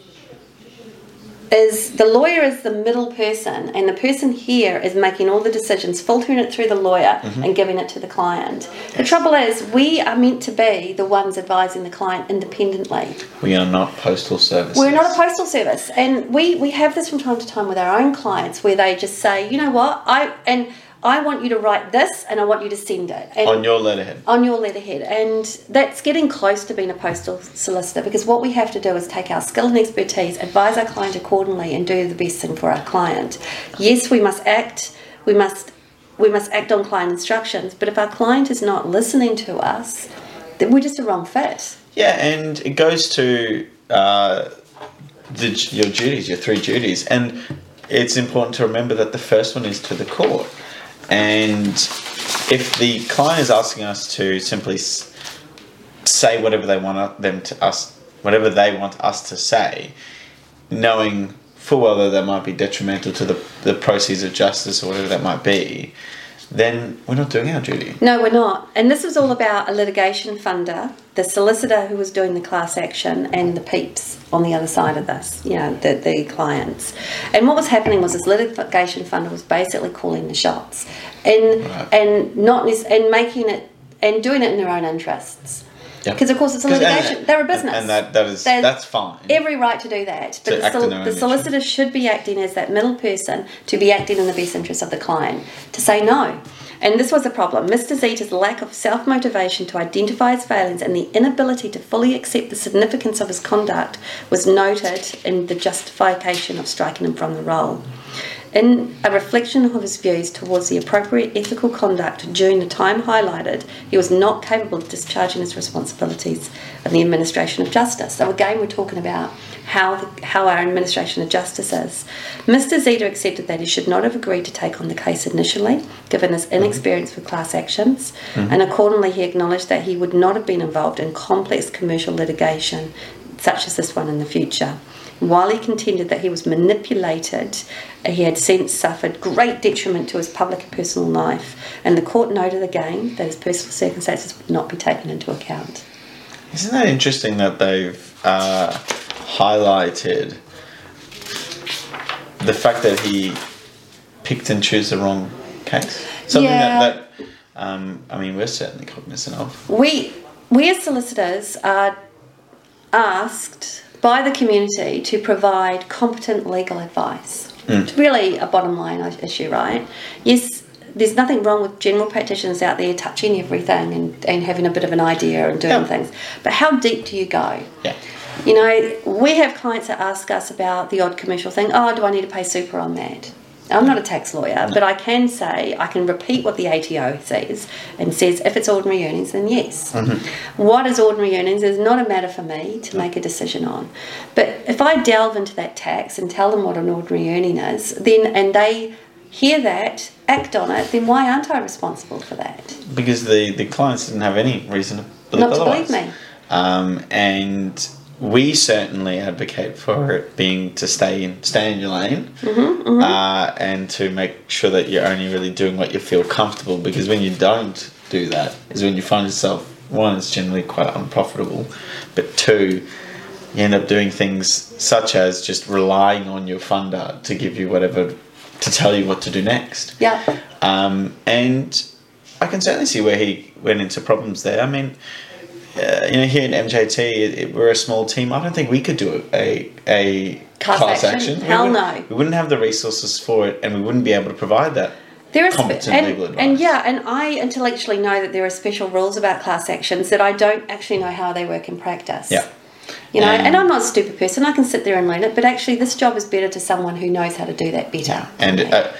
is the lawyer is the middle person and the person here is making all the decisions, filtering it through the lawyer Mm-hmm. and giving it to the client. The trouble is we are meant to be the ones advising the client independently. We are not postal service We're not a postal service, and we we have this from time to time with our own clients, where they just say, you know what, I and I want you to write this, and I want you to send it. And on your letterhead. on your letterhead, and that's getting close to being a postal solicitor because what we have to do is take our skill and expertise, advise our client accordingly, and do the best thing for our client. Yes, we must act. We must we must act on client instructions. But if our client is not listening to us, then we're just a wrong fit. Yeah, and it goes to uh, the, your duties, your three duties, and it's important to remember that the first one is to the court. And if the client is asking us to simply say whatever they want uh, them to us, whatever they want us to say, knowing full well that that might be detrimental to the, the proceeds of justice or whatever that might be, then we're not doing our duty. No, we're not. And this was all about a litigation funder, the solicitor who was doing the class action, and the peeps on the other side of this, you know, the, the clients. And what was happening was this litigation funder was basically calling the shots and Right. and not and making it and doing it in their own interests. Yeah. Because of course it's a 'Cause- and- litigation. They're a business. And that, that is, They're- that's fine. every right to do that. But the, sol- the interest. solicitor should be acting as that middle person to be acting in the best interest of the client, to say no. And this was a problem. Mr. Zeta's lack of self motivation to identify his failings and the inability to fully accept the significance of his conduct was noted in the justification of striking him from the roll. In a reflection of his views towards the appropriate ethical conduct during the time highlighted, he was not capable of discharging his responsibilities in the administration of justice. So again, we're talking about how the, how our administration of justice is. Mr. Zeta accepted that he should not have agreed to take on the case initially, given his inexperience with class actions, mm-hmm. and accordingly he acknowledged that he would not have been involved in complex commercial litigation such as this one in the future. While he contended that he was manipulated, he had since suffered great detriment to his public and personal life, and the court noted again that his personal circumstances would not be taken into account. Isn't that interesting that they've uh, highlighted the fact that he picked and chose the wrong case? Something Yeah. that, that um, I mean, we're certainly cognizant of. We, we as solicitors are asked by the community to provide competent legal advice. Mm. It's really a bottom line issue, right? Yes, there's nothing wrong with general practitioners out there touching everything and, and having a bit of an idea and doing Yeah. things. But how deep do you go? Yeah. You know, we have clients that ask us about the odd commercial thing. Oh, do I need to pay super on that? I'm not a tax lawyer, but I can say, I can repeat what the ATO says and says if it's ordinary earnings, then yes. What is ordinary earnings is not a matter for me to make a decision on. But if I delve into that tax and tell them what an ordinary earning is, then and they hear that, act on it, then why aren't I responsible for that? Because the, the clients didn't have any reason to believe Not to otherwise. believe me. Um, and we certainly advocate for it being to stay in stay in your lane Mm-hmm, Uh, and to make sure that you're only really doing what you feel comfortable because when you don't do that is when you find yourself one it's generally quite unprofitable but two you end up doing things such as just relying on your funder to give you whatever to tell you what to do next Yeah. um, and I can certainly see where he went into problems there. I mean, uh, you know, here in MJT, it, it, we're a small team. I don't think we could do a a Class class, action? action. Hell we no. We wouldn't have the resources for it, and we wouldn't be able to provide that. There is competent and, legal and yeah, and I intellectually know that there are special rules about class actions that I don't actually know how they work in practice. Yeah. You know, And- and I'm not a stupid person. I can sit there and learn it, but actually, this job is better to someone who knows how to do that better. And uh,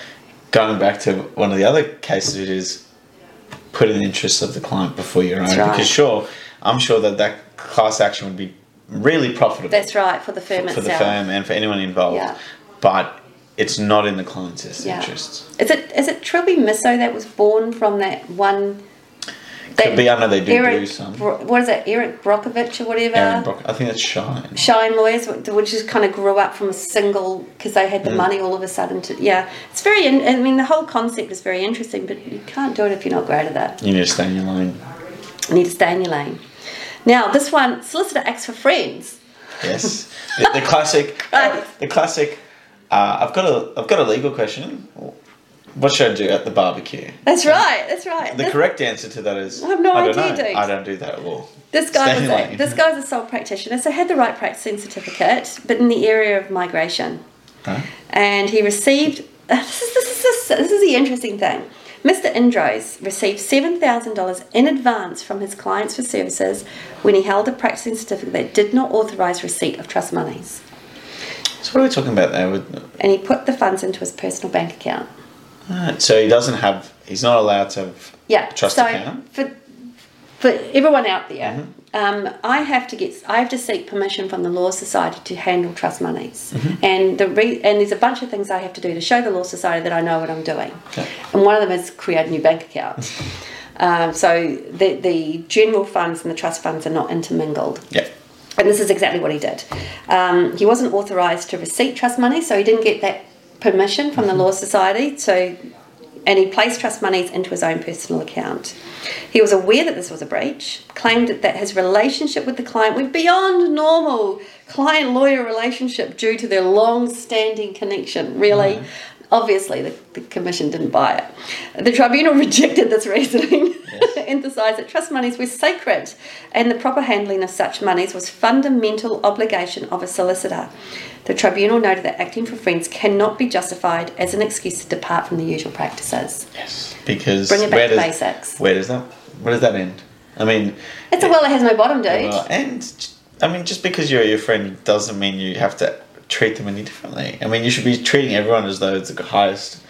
going back to one of the other cases, it is putting the interests of the client before your own. Right. Because sure, I'm sure that that class action would be really profitable That's right for the firm for itself. the firm and for anyone involved. Yeah. But it's not in the client's Yeah. interests. Is it is it Trilby Misso that was born from that one? Could be, I know they do Eric, do some. What is it, Eric Brockovich or whatever? Aaron Brock, I think that's Shine. Shine lawyers, which just kind of grew up from a single because they Mm. had the money all of a sudden. To yeah, it's very. In, I mean, the whole concept is very interesting, but you can't do it if you're not great at that. You need to stay in your lane. You need to stay in your lane. Now, this one, solicitor acts for friends. Yes. the, the classic. <laughs> Right. The classic. Uh, I've got a. I've got a legal question. What should I do at the barbecue? That's right. That's right. The This- correct answer to that is I have no don't idea, dude. I don't do that at all. This guy Stay was a, this guy's a sole practitioner, so he had the right practicing certificate, but in the area of migration. Huh? and he received <laughs> this is, this is, this is the interesting thing. Mr. Indros received $7,000 in advance from his clients for services when he held a practicing certificate that did not authorise receipt of trust monies. So what are we talking about there? And he put the funds into his personal bank account. uh, so he doesn't have. He's not allowed to have Yeah. trust so account. For, for everyone out there, Mm-hmm. Um, I have to get I have to seek permission from the Law Society to handle trust monies, Mm-hmm. and the re, and there's a bunch of things I have to do to show the Law Society that I know what I'm doing, Okay. and one of them is create a new bank account. <laughs> um, so the the general funds and the trust funds are not intermingled. Yeah. And this is exactly what he did. Um, he wasn't authorised to receipt trust money, so he didn't get that permission from the Law Society. So, and he placed trust monies into his own personal account. He was aware that this was a breach, claimed that his relationship with the client went beyond normal client lawyer relationship due to their long standing connection. Really? Obviously, the, the commission didn't buy it. The tribunal <laughs> rejected this reasoning, emphasised that trust monies were sacred and the proper handling of such monies was fundamental obligation of a solicitor. The tribunal noted that acting for friends cannot be justified as an excuse to depart from the usual practices. Yes. Because Bring it back where to does, basics. Where does that? Where does that end? I mean, It's a well that has no bottom, dude. well, and I mean, just because you're your friend doesn't mean you have to treat them any differently. I mean, you should be treating everyone as though it's the highest,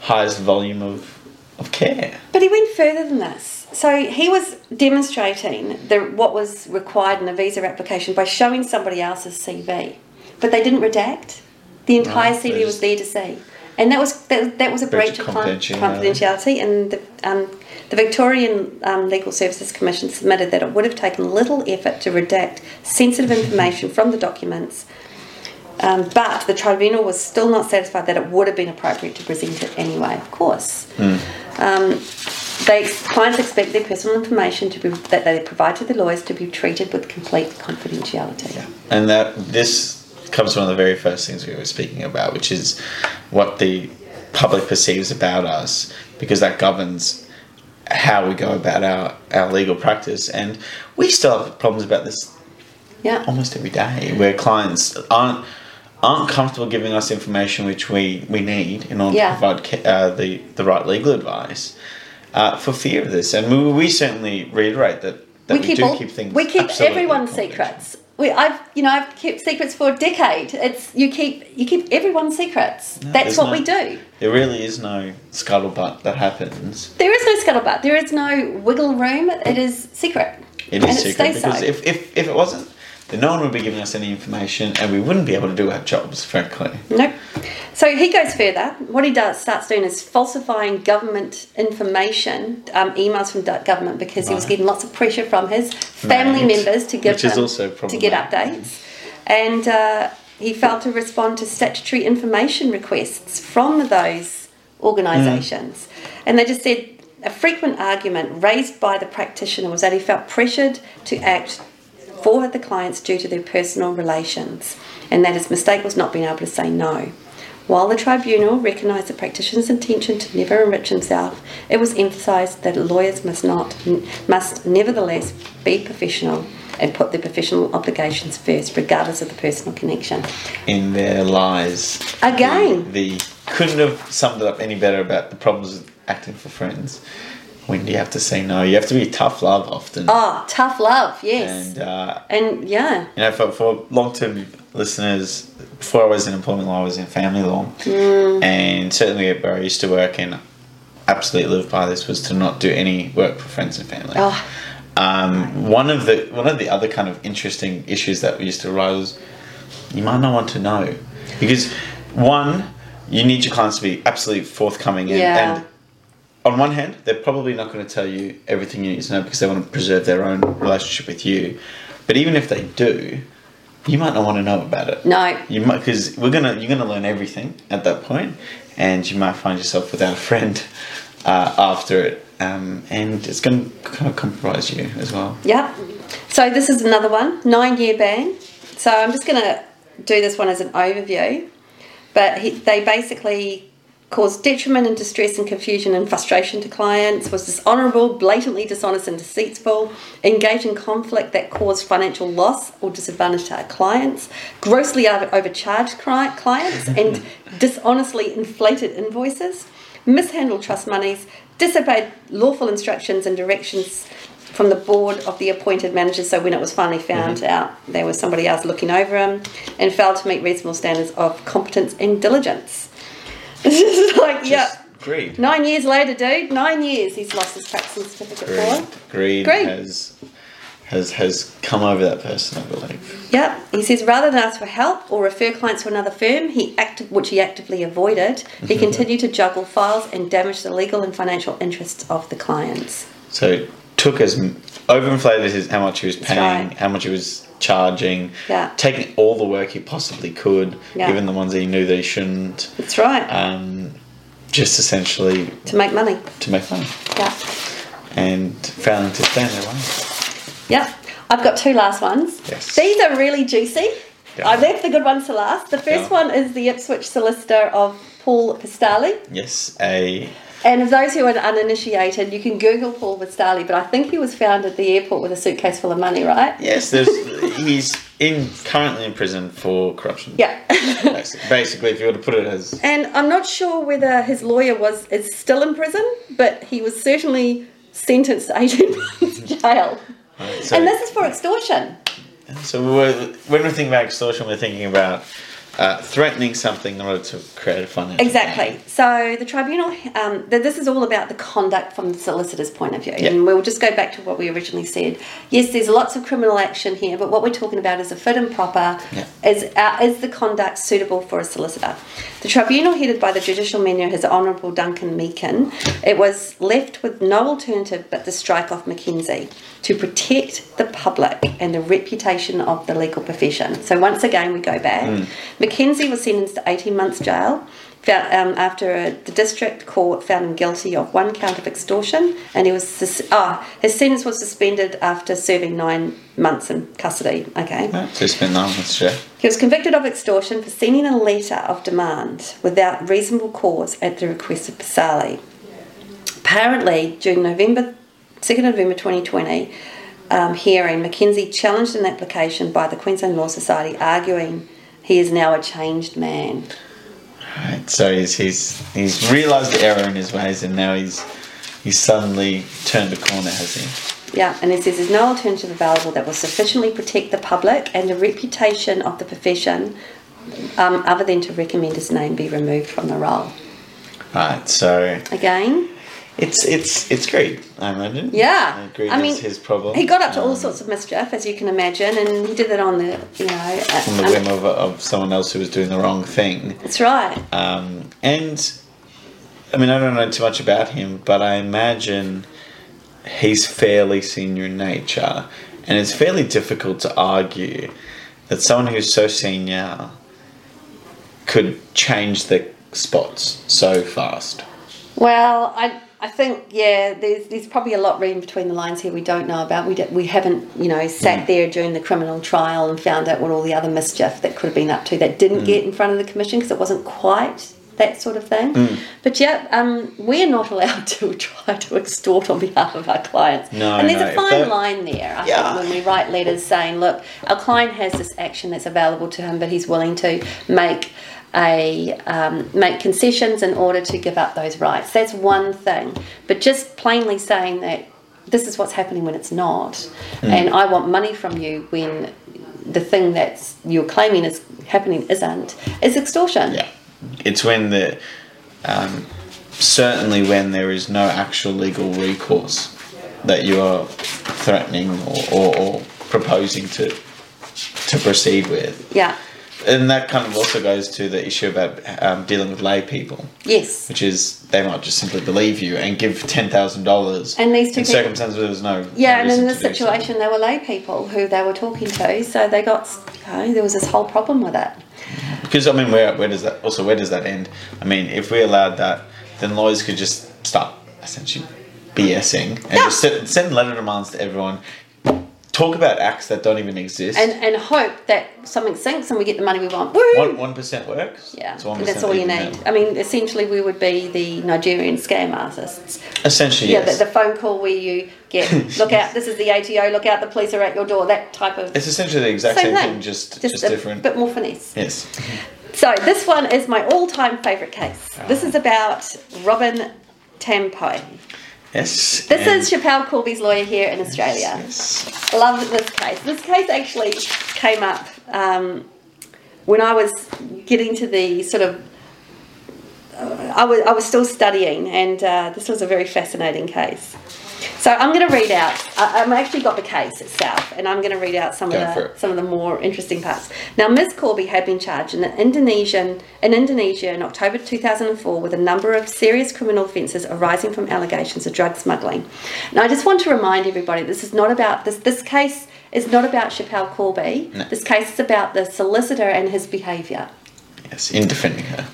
highest volume of, of care. But he went further than this. So he was demonstrating the, what was required in a visa application by showing somebody else's CV, but they didn't redact. The entire Right, CV was there to see, and that was that, that was a Breach breach of confidentiality. confidentiality. And the um, the Victorian um, Legal Services Commission submitted that it would have taken little effort to redact sensitive <laughs> information from the documents. Um, but the tribunal was still not satisfied that it would have been appropriate to present it anyway. Of course, um, they clients expect their personal information to be that they provide to the lawyers to be treated with complete confidentiality. Yeah. And that this comes from one of the very first things we were speaking about, which is what the public perceives about us, because that governs how we go about our, our legal practice. And we still have problems about this Yeah. almost every day, where clients aren't aren't comfortable giving us information which we, we need in order Yeah. to provide uh, the the right legal advice. Uh, for fear of this, and we, we certainly reiterate that, that we, we keep do all, keep things. we keep everyone's secrets. We, I've you know I've kept secrets for a decade. It's you keep you keep everyone's secrets. No, That's what no- we do. There really is no scuttlebutt that happens. There is no scuttlebutt. There is no wiggle room. It is secret. It is and secret because so. if, if, if it wasn't, then no one would be giving us any information and we wouldn't be able to do our jobs, frankly. Nope. So he goes further. What he does starts doing is falsifying government information, um, emails from government, because he was Right. getting lots of pressure from his family Right. members to give Which is him to get updates, and uh, he failed to respond to statutory information requests from those organisations, and they just said. A frequent argument raised by the practitioner was that he felt pressured to act for the clients due to their personal relations, and that his mistake was not being able to say no. While the tribunal recognised the practitioner's intention to never enrich himself, it was emphasised that lawyers must not must nevertheless be professional and put their professional obligations first, regardless of the personal connection. In their lies. Again. The, the couldn't have summed it up any better about the problems with acting for friends. When do you have to say no? You have to be tough love often. Oh, tough love, yes. And uh, And yeah, you know, for, for long term listeners, before I was in employment law, I was in family law, Mm. and certainly where I used to work and absolutely live by this was to not do any work for friends and family. oh, Um, one of the one of the other kind of interesting issues that used to arise was you might not want to know because one you need your clients to be absolutely forthcoming and, Yeah. and on one hand they're probably not going to tell you everything you need to know because they want to preserve their own relationship with you but even if they do you might not want to know about it no. you might because we're gonna you're gonna learn everything at that point and you might find yourself without a friend <laughs> uh, after it um, and it's going to kind of compromise you as well Yep. So this is another one, nine year ban. So I'm just going to do this one as an overview. But he, they basically caused detriment and distress and confusion and frustration to clients, was dishonourable, blatantly dishonest and deceitful, engaged in conflict that caused financial loss or disadvantage to our clients, grossly overcharged clients, and <laughs> dishonestly inflated invoices, mishandled trust monies, disobeyed lawful instructions and directions from the board of the appointed managers. So when it was finally mm-hmm. found out, there was somebody else looking over him, and failed to meet reasonable standards of competence and diligence. <laughs> This is like, Just yeah. greed Nine years later, dude. Nine years he's lost his practicing certificate greed for. greed, Greed. has has has come over that person I believe Yep. He says rather than ask for help or refer clients to another firm, he acted, which he actively avoided, he <laughs> continued to juggle files and damage the legal and financial interests of the clients. so took as overinflated his how much he was paying right. how much he was charging Yeah. taking all the work he possibly could Yeah. even the ones that he knew that he shouldn't That's right. um, just essentially to make money. to make money Yeah. and failing to stand their way. Yep. I've got two last ones. Yes. These are really juicy. Yeah. I left the good ones to last. The first Yeah. one is the Ipswich solicitor of Paul Pisasale. Yes, a And of those who are uninitiated, you can Google Paul Pisasale, but I think he was found at the airport with a suitcase full of money, right? yes. There's he's in currently in prison for corruption. Yeah. Basically, basically, if you were to put it as and I'm not sure whether his lawyer was is still in prison, but he was certainly sentenced to 18 months jail. so, and this is for extortion. so we're, when we're thinking about extortion, we're thinking about uh, threatening something in order to create a financial. Exactly. So the tribunal, um, th- this is all about the conduct from the solicitor's point of view. Yeah. And we'll just go back to what we originally said. Yes, there's lots of criminal action here, but what we're talking about is a fit and proper. Yeah. Is, uh, is the conduct suitable for a solicitor? The tribunal, headed by the judicial manager, His Honourable Duncan McMeekin, it was left with no alternative but to strike off McKenzie to protect the public and the reputation of the legal profession. So once again, we go back. Mackenzie was sentenced to 18 months jail found, um, after uh the district court found him guilty of one count of extortion, and he was sus- oh, his sentence was suspended after serving nine months in custody. Okay. Yeah, So spend nine months jail. He was convicted of extortion for sending a letter of demand without reasonable cause at the request of Pisasale. Apparently, during November, 2nd November 2020 um, hearing, Mackenzie challenged an application by the Queensland Law Society, arguing he is now a changed man. Right. So he's he's he's realised the error in his ways, and now he's he's suddenly turned a corner, has he? Yeah, and it says there's no alternative available that will sufficiently protect the public and the reputation of the profession, um, other than to recommend his name be removed from the roll. Right. So Again, it's it's it's greed, I imagine. Yeah. Uh, greed I mean, is his problem. he got up to all Um, sorts of mischief, as you can imagine, and he did it on the, you know. uh, on the um, whim of, of someone else who was doing the wrong thing. That's right. Um, and I mean, I don't know too much about him, but I imagine he's fairly senior in nature, and it's fairly difficult to argue that someone who's so senior could change the spots so fast. Well, I I think yeah, there's there's probably a lot reading between the lines here we don't know about. We d- we haven't you know sat Mm. there during the criminal trial and found out what all the other mischief that could have been up to that didn't Mm. get in front of the commission because it wasn't quite that sort of thing. Mm. But yeah, um, we're not allowed <laughs> to try to extort on behalf of our clients. No, and there's no, a fine line there. I Yeah. think when we write letters saying, look, our client has this action that's available to him, but he's willing to make a um, make concessions in order to give up those rights. That's one thing. But just plainly saying that this is what's happening when it's not, Hmm. and I want money from you when the thing that's you're claiming is happening isn't, is extortion. Yeah, it's when the um, certainly when there is no actual legal recourse that you are threatening or, or, or proposing to to proceed with, Yeah. And that kind of also goes to the issue about um, dealing with lay people, Yes. which is they might just simply believe you and give ten thousand dollars And these two in people- circumstances where there's no Yeah, no and in this so. situation, they were lay people who they were talking to, so they got, you know, there was this whole problem with it. Because I mean, where where does that also where does that end? I mean, if we allowed that, then lawyers could just start essentially BSing and Yeah. just send, send letter demands to everyone. Talk about acts that don't even exist. And, and hope that something sinks and we get the money we want. Woo! one one percent works. Yeah, It's 1% and that's all you need. now. I mean, essentially, we would be the Nigerian scam artists. Essentially, Yeah, yes. the, the phone call where you get, <laughs> look out, this is the ATO, look out, the police are at your door, that type of. it's essentially the exact Same thing, thing, just just, just, a different. bit more finesse. yes. So this one is my all-time favourite case. This ah. is about Robin Tampoe. Yes. This is Schapelle Corby's lawyer here in Australia. Yes. Love this case. This case actually came up um, when I was getting to the sort of. Uh, I was I was still studying, and uh, this was a very fascinating case. So I'm going to read out. I, I've actually got the case itself, and I'm going to read out some Go of the some of the more interesting parts. Now, Ms. Corby had been charged in Indonesian in Indonesia in October 2004 with a number of serious criminal offences arising from allegations of drug smuggling. Now, I just want to remind everybody this is not about this. This case is not about Schapelle Corby. No. This case is about the solicitor and his behaviour Yes. In defending her.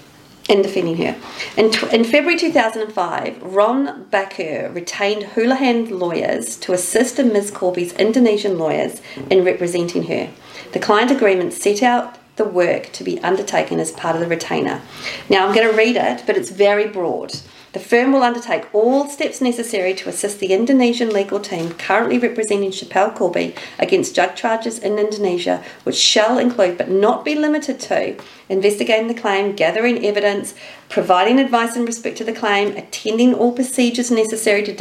In defending her. In, in February 2005, Ron Bakir retained Houlihan lawyers to assist in Ms. Corby's Indonesian lawyers in representing her. The client agreement set out the work to be undertaken as part of the retainer. Now, I'm going to read it, but it's very broad. The firm will undertake all steps necessary to assist the Indonesian legal team currently representing Schapelle Corby against drug charges in Indonesia, which shall include but not be limited to investigating the claim, gathering evidence, providing advice in respect to the claim, attending all procedures necessary to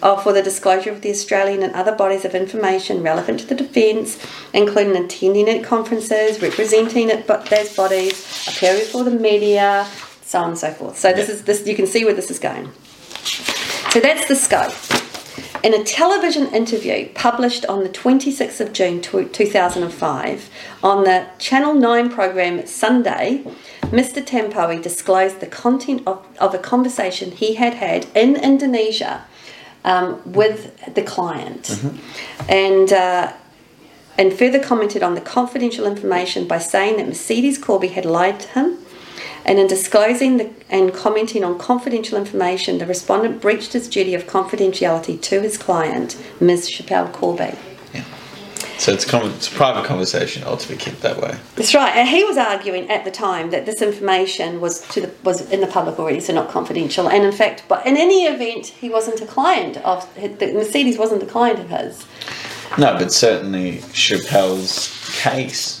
uh, for the disclosure of the Australian and other bodies of information relevant to the defence, including attending at conferences, representing at those bodies, appearing before the media, so on and so forth. So this Yeah. is this you can see where this is going. So that's the scope. In a television interview published on the 26th of June 2005 on the Channel 9 program Sunday, Mr. Tampoe disclosed the content of, of a conversation he had had in Indonesia um, with the client. And uh, and further commented on the confidential information by saying that Mercedes Corby had lied to him. And in disclosing the, and commenting on confidential information, the respondent breached his duty of confidentiality to his client, Ms. Schapelle Corby. Yeah. So it's, con- it's a private conversation, ought to be kept that way. That's right. And he was arguing at the time that this information was to the, was in the public already, so not confidential. And in fact, but in any event, he wasn't a client of the Mercedes wasn't a client of his. No, but certainly Schapelle's case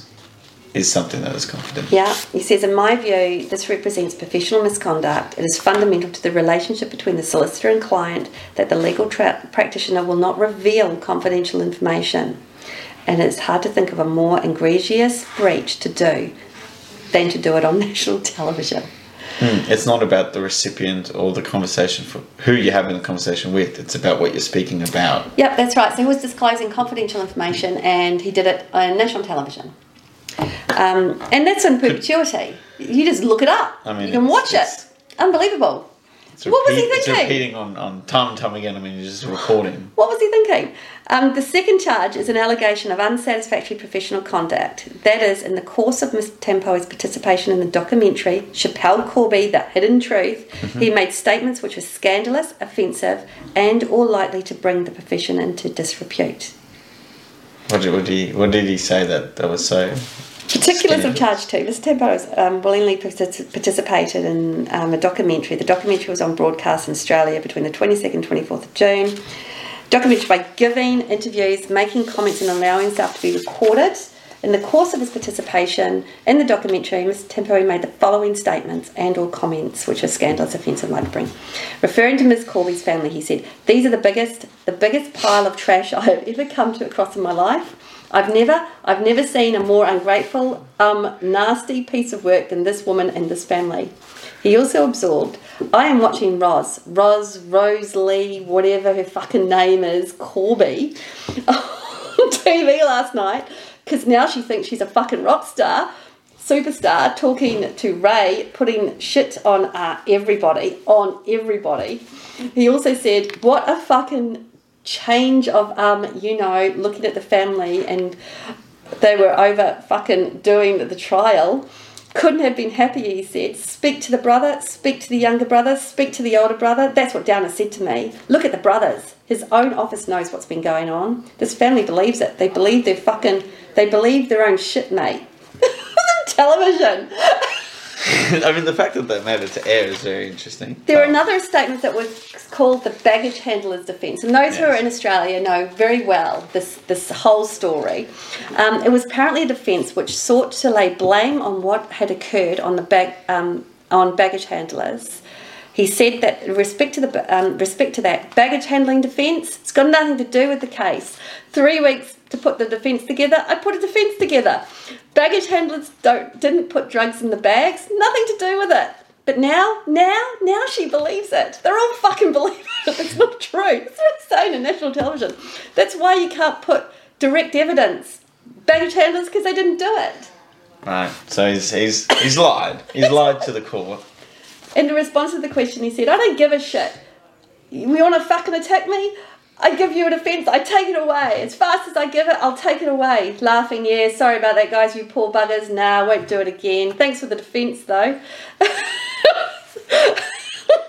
is something that is confidential. Yeah, he says, in my view, this represents professional misconduct. It is fundamental to the relationship between the solicitor and client that the legal tra- practitioner will not reveal confidential information. And it's hard to think of a more egregious breach to do than to do it on <laughs> national television. Mm, It's not about the recipient or the conversation for who you're having the conversation with. It's about what you're speaking about. Yep, that's right. So he was disclosing confidential information and he did it on national television. Um, and that's in perpetuity. You just look it up. I mean, you can watch it. Unbelievable. It's What was he it's thinking? repeating on, on time and time again. I mean, you're just recording. What was he thinking? Um, the second charge is an allegation of unsatisfactory professional conduct. That is, in the course of Mr. Tampoe's participation in the documentary Schapelle Corby, The Hidden Truth, he made statements which were scandalous, offensive, and or likely to bring the profession into disrepute. What did, what did he What did he say that that was so? Particulars of charge two. Mr. Tampoe has um, willingly participated in um, a documentary. The documentary was on broadcast in Australia between the 22nd and 24th of June. Documented by giving interviews, making comments, and allowing himself to be recorded. In the course of his participation in the documentary, Mr. Tampoe made the following statements and or comments which are scandalous, offensive, to bring. Referring to Ms. Corby's family, he said, These are the biggest the biggest pile of trash I have ever come to across in my life. I've never I've never seen a more ungrateful, um, nasty piece of work than this woman and this family. He also absorbed, I am watching Roz, Roz, Rosleigh, whatever her fucking name is, Corby, <laughs> on TV last night, because now she thinks she's a fucking rock star, superstar, talking to Ray, putting shit on uh, everybody, on everybody. He also said, what a fucking change of um you know looking at the family and they were over fucking doing the trial couldn't have been happier he said. Speak to the brother speak to the younger brother speak to the older brother. That's what downer said to me. Look at the brothers. His own office knows what's been going on. This family believes it. They believe their fucking they believe their own shit mate. <laughs> Television <laughs> <laughs> I mean, the fact that they made it to air is very interesting. There are Oh. another statement that was called the baggage handler's defence, and those who are in Australia know very well this this whole story. Um, it was apparently a defence which sought to lay blame on what had occurred on the bag um, on baggage handlers. He said that respect to the um, respect to that baggage handling defence, it's got nothing to do with the case. Three weeks to put the defence together. I put a defence together. Baggage handlers don't didn't put drugs in the bags. Nothing to do with it. But now, now, now she believes it. They're all fucking believing <laughs> it. It's not true. It's saying on national television. That's why you can't put direct evidence. Baggage handlers because they didn't do it. Right. So he's he's he's lied. He's lied to the court. In response to the question, he said, I don't give a shit. You want to fucking attack me? I give you a defence, I take it away. As fast as I give it, I'll take it away. Laughing, yeah, sorry about that, guys, you poor buggers. Nah, I won't do it again. Thanks for the defence, though.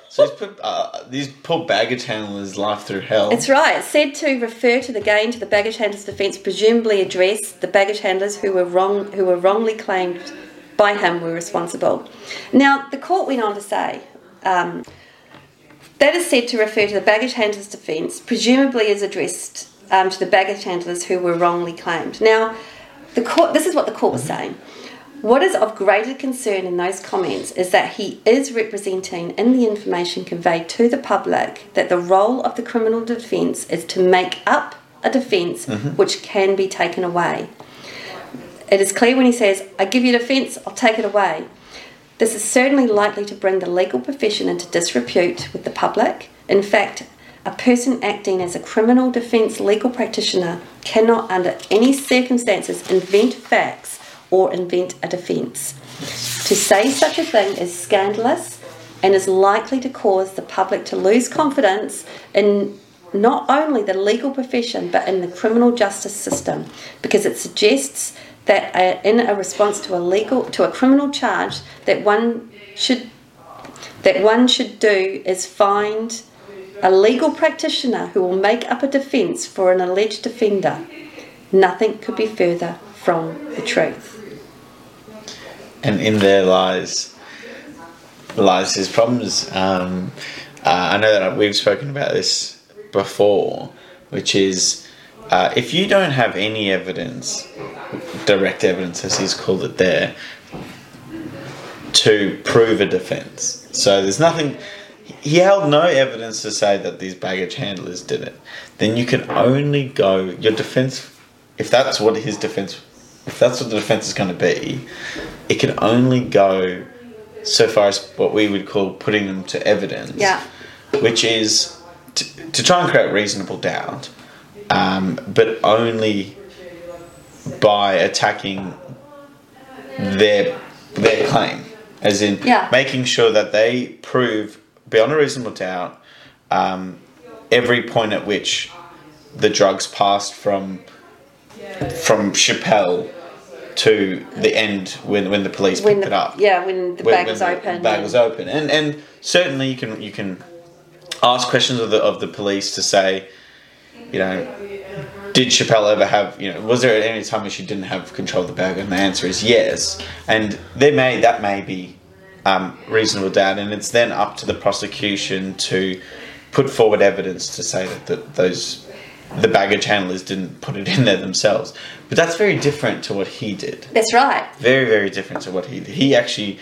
So he's put uh, these poor baggage handlers' life through hell. It's right. It's said to refer to the gain to the baggage handlers' defence, presumably address the baggage handlers who were wrong, who were wrongly claimed by him were responsible. Now, the court went on to say um, that is said to refer to the baggage handlers' defence, presumably is addressed um, to the baggage handlers who were wrongly claimed. Now, the court. This is what the court was saying. What is of greater concern in those comments is that he is representing in the information conveyed to the public that the role of the criminal defence is to make up a defence which can be taken away. It is clear when he says, I give you a defence, I'll take it away. This is certainly likely to bring the legal profession into disrepute with the public. In fact, a person acting as a criminal defence legal practitioner cannot, under any circumstances, invent facts or invent a defence. To say such a thing is scandalous and is likely to cause the public to lose confidence in not only the legal profession but in the criminal justice system because it suggests that in a response to a legal to a criminal charge that one should that one should do is find a legal practitioner who will make up a defence for an alleged offender. Nothing could be further from the truth. and in there lies lies his problems. Um, uh, I know that we've spoken about this before, which is uh, if you don't have any evidence, direct evidence as he's called it there, to prove a defence. So there's nothing. He held no evidence to say that these baggage handlers did it. Then you can only go your defence. If that's what his defence, if that's what the defence is going to be, it can only go so far as what we would call putting them to evidence. Yeah. Which is to, to try and create reasonable doubt, um, but only by attacking their their claim, as in Yeah. making sure that they prove beyond a reasonable doubt, um, every point at which the drugs passed from from Schapelle to the end when, when the police when picked the, it up. Yeah, when the When- bag when was the open. Bag was open, and and certainly you can you can ask questions of the of the police to say, you know, did Schapelle ever have you know was there any time when she didn't have control of the bag? And the answer is yes. And there may that may be um, reasonable doubt, and it's then up to the prosecution to put forward evidence to say that, that those the baggage handlers didn't put it in there themselves. But that's very different to what he did. That's right. Very very different to what he did. He actually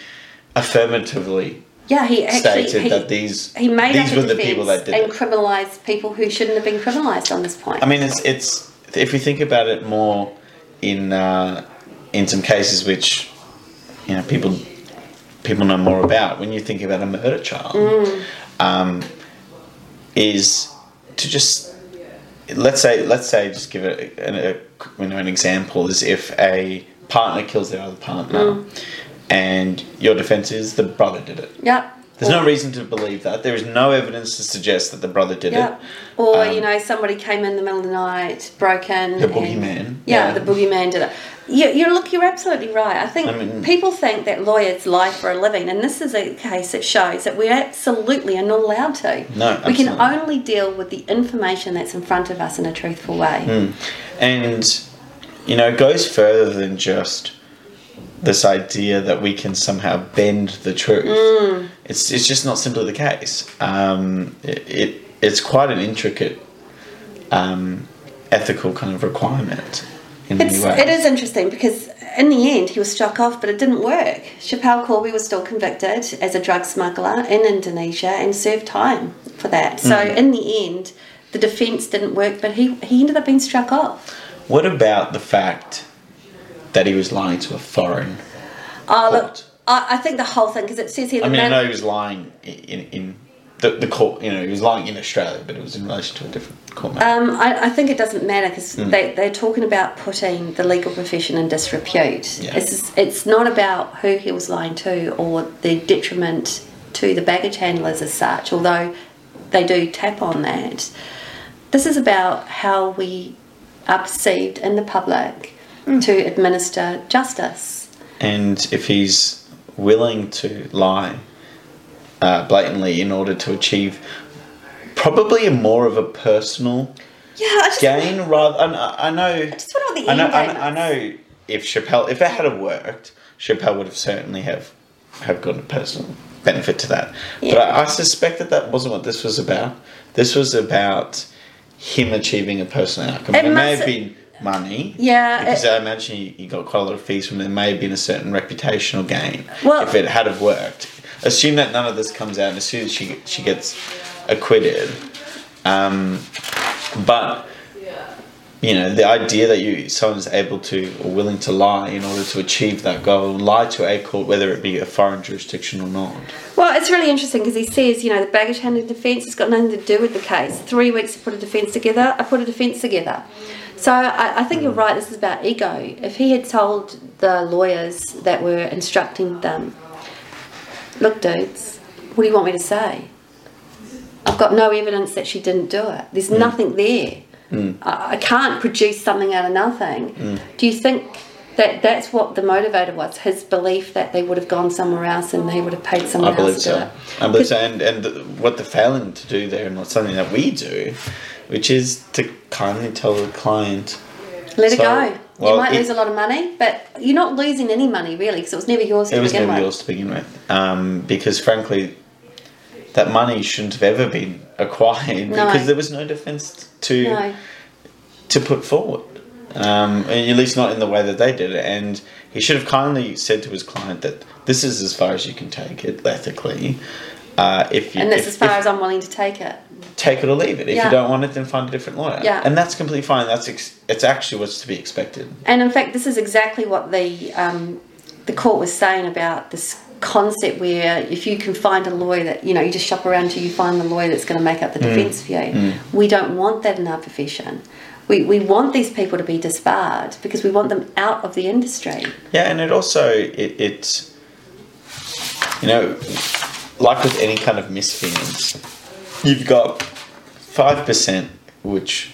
affirmatively Yeah, he actually stated he, that these he made these were the people that did and criminalised people who shouldn't have been criminalised on this point. I mean, it's it's if you think about it more in uh, in some cases which you know people people know more about. When you think about a murder trial, Mm. um, is to just let's say let's say just give it a, a, you know an example is if a partner kills their other partner, Mm. And your defense is the brother did it. yeah. There's Or- no reason to believe that. There is no evidence to suggest that the brother did Yeah. it. Or, Um, you know, somebody came in the middle of the night, broke in. The and- boogeyman. Yeah, Yeah. the boogeyman did it. You, you look, you're absolutely right. I think I mean- people think that lawyers lie for a living, and this is a case that shows that we absolutely are not allowed to. No, we can only deal with the information that's in front of us in a truthful way. Hmm. And, you know, it goes further than just this idea that we can somehow bend the truth. Mm. It's, it's just not simply the case. Um, it, it, it's quite an intricate um, ethical kind of requirement in It's, it is interesting because in the end he was struck off, but it didn't work. Schapelle Corby was still convicted as a drug smuggler in Indonesia and served time for that. So Mm. in the end, the defence didn't work, but he, he ended up being struck off. What about the fact that he was lying to a foreign Oh, look. I, I think the whole thing because it says here. I mean, I know he was lying in, in, the, the court, you know, he was lying in Australia, but it was in relation to a different court matter. Um, I, I think it doesn't matter because Hmm. they, they're talking about putting the legal profession in disrepute. Yeah. It's, it's not about who he was lying to or the detriment to the baggage handlers as such, although they do tap on that. This is about how we are perceived in the public To administer justice. And if he's willing to lie uh, blatantly in order to achieve probably a more of a personal Yeah, I just, gain, rather, I, I know, just wonder what the I know, I know, I know if Schapelle, if that had worked, Schapelle would have certainly have have gotten a personal benefit to that. But I, I suspect that that wasn't what this was about. This was about him achieving a personal outcome. It It, may have been money. Yeah, Because it- I imagine you, got quite a lot of fees from. There may have been a certain reputational gain Well- if it had have worked. Assume that none of this comes out, and as soon as she she gets acquitted, um, but you know the idea that you someone's able to or willing to lie in order to achieve that goal, lie to a court, whether it be a foreign jurisdiction or not. Well, it's really interesting because he says, you know, the baggage handling defence has got nothing to do with the case. Three weeks to put a defence together, I put a defence together. So I, I think you're right, this is about ego. If he had told the lawyers that were instructing them, look, dudes, what do you want me to say? I've got no evidence that she didn't do it. There's mm. nothing there. Mm. I, I can't produce something out of nothing. Mm. Do you think that that's what the motivator was? His belief that they would have gone somewhere else and they would have paid someone I believe else to do so. it. I believe so. And, and the, what they're failing to do there, and not something that we do, which is to kindly tell the client, Let it go. well, you might it- lose a lot of money, but you're not losing any money really because it was never yours to it was begin never with. yours to begin with. Um, because frankly, that money shouldn't have ever been <laughs> acquired No. because there was no defence to No. to put forward. Um, and at least not in the way that they did it. And he should have kindly said to his client that this is as far as you can take it ethically. Uh, if you, And that's if- as far if- as I'm willing to take it. Take it or leave it. If Yeah. you don't want it, then find a different lawyer. Yeah. And that's completely fine. That's ex- it's actually what's to be expected. And in fact, this is exactly what the um, the court was saying about this concept where if you can find a lawyer that you know you just shop around until you find the lawyer that's going to make up the defence for you. We don't want that in our profession. We, we want these people to be disbarred because we want them out of the industry. Yeah, and it also it, it's you know like with any kind of misfeasance, you've got five percent which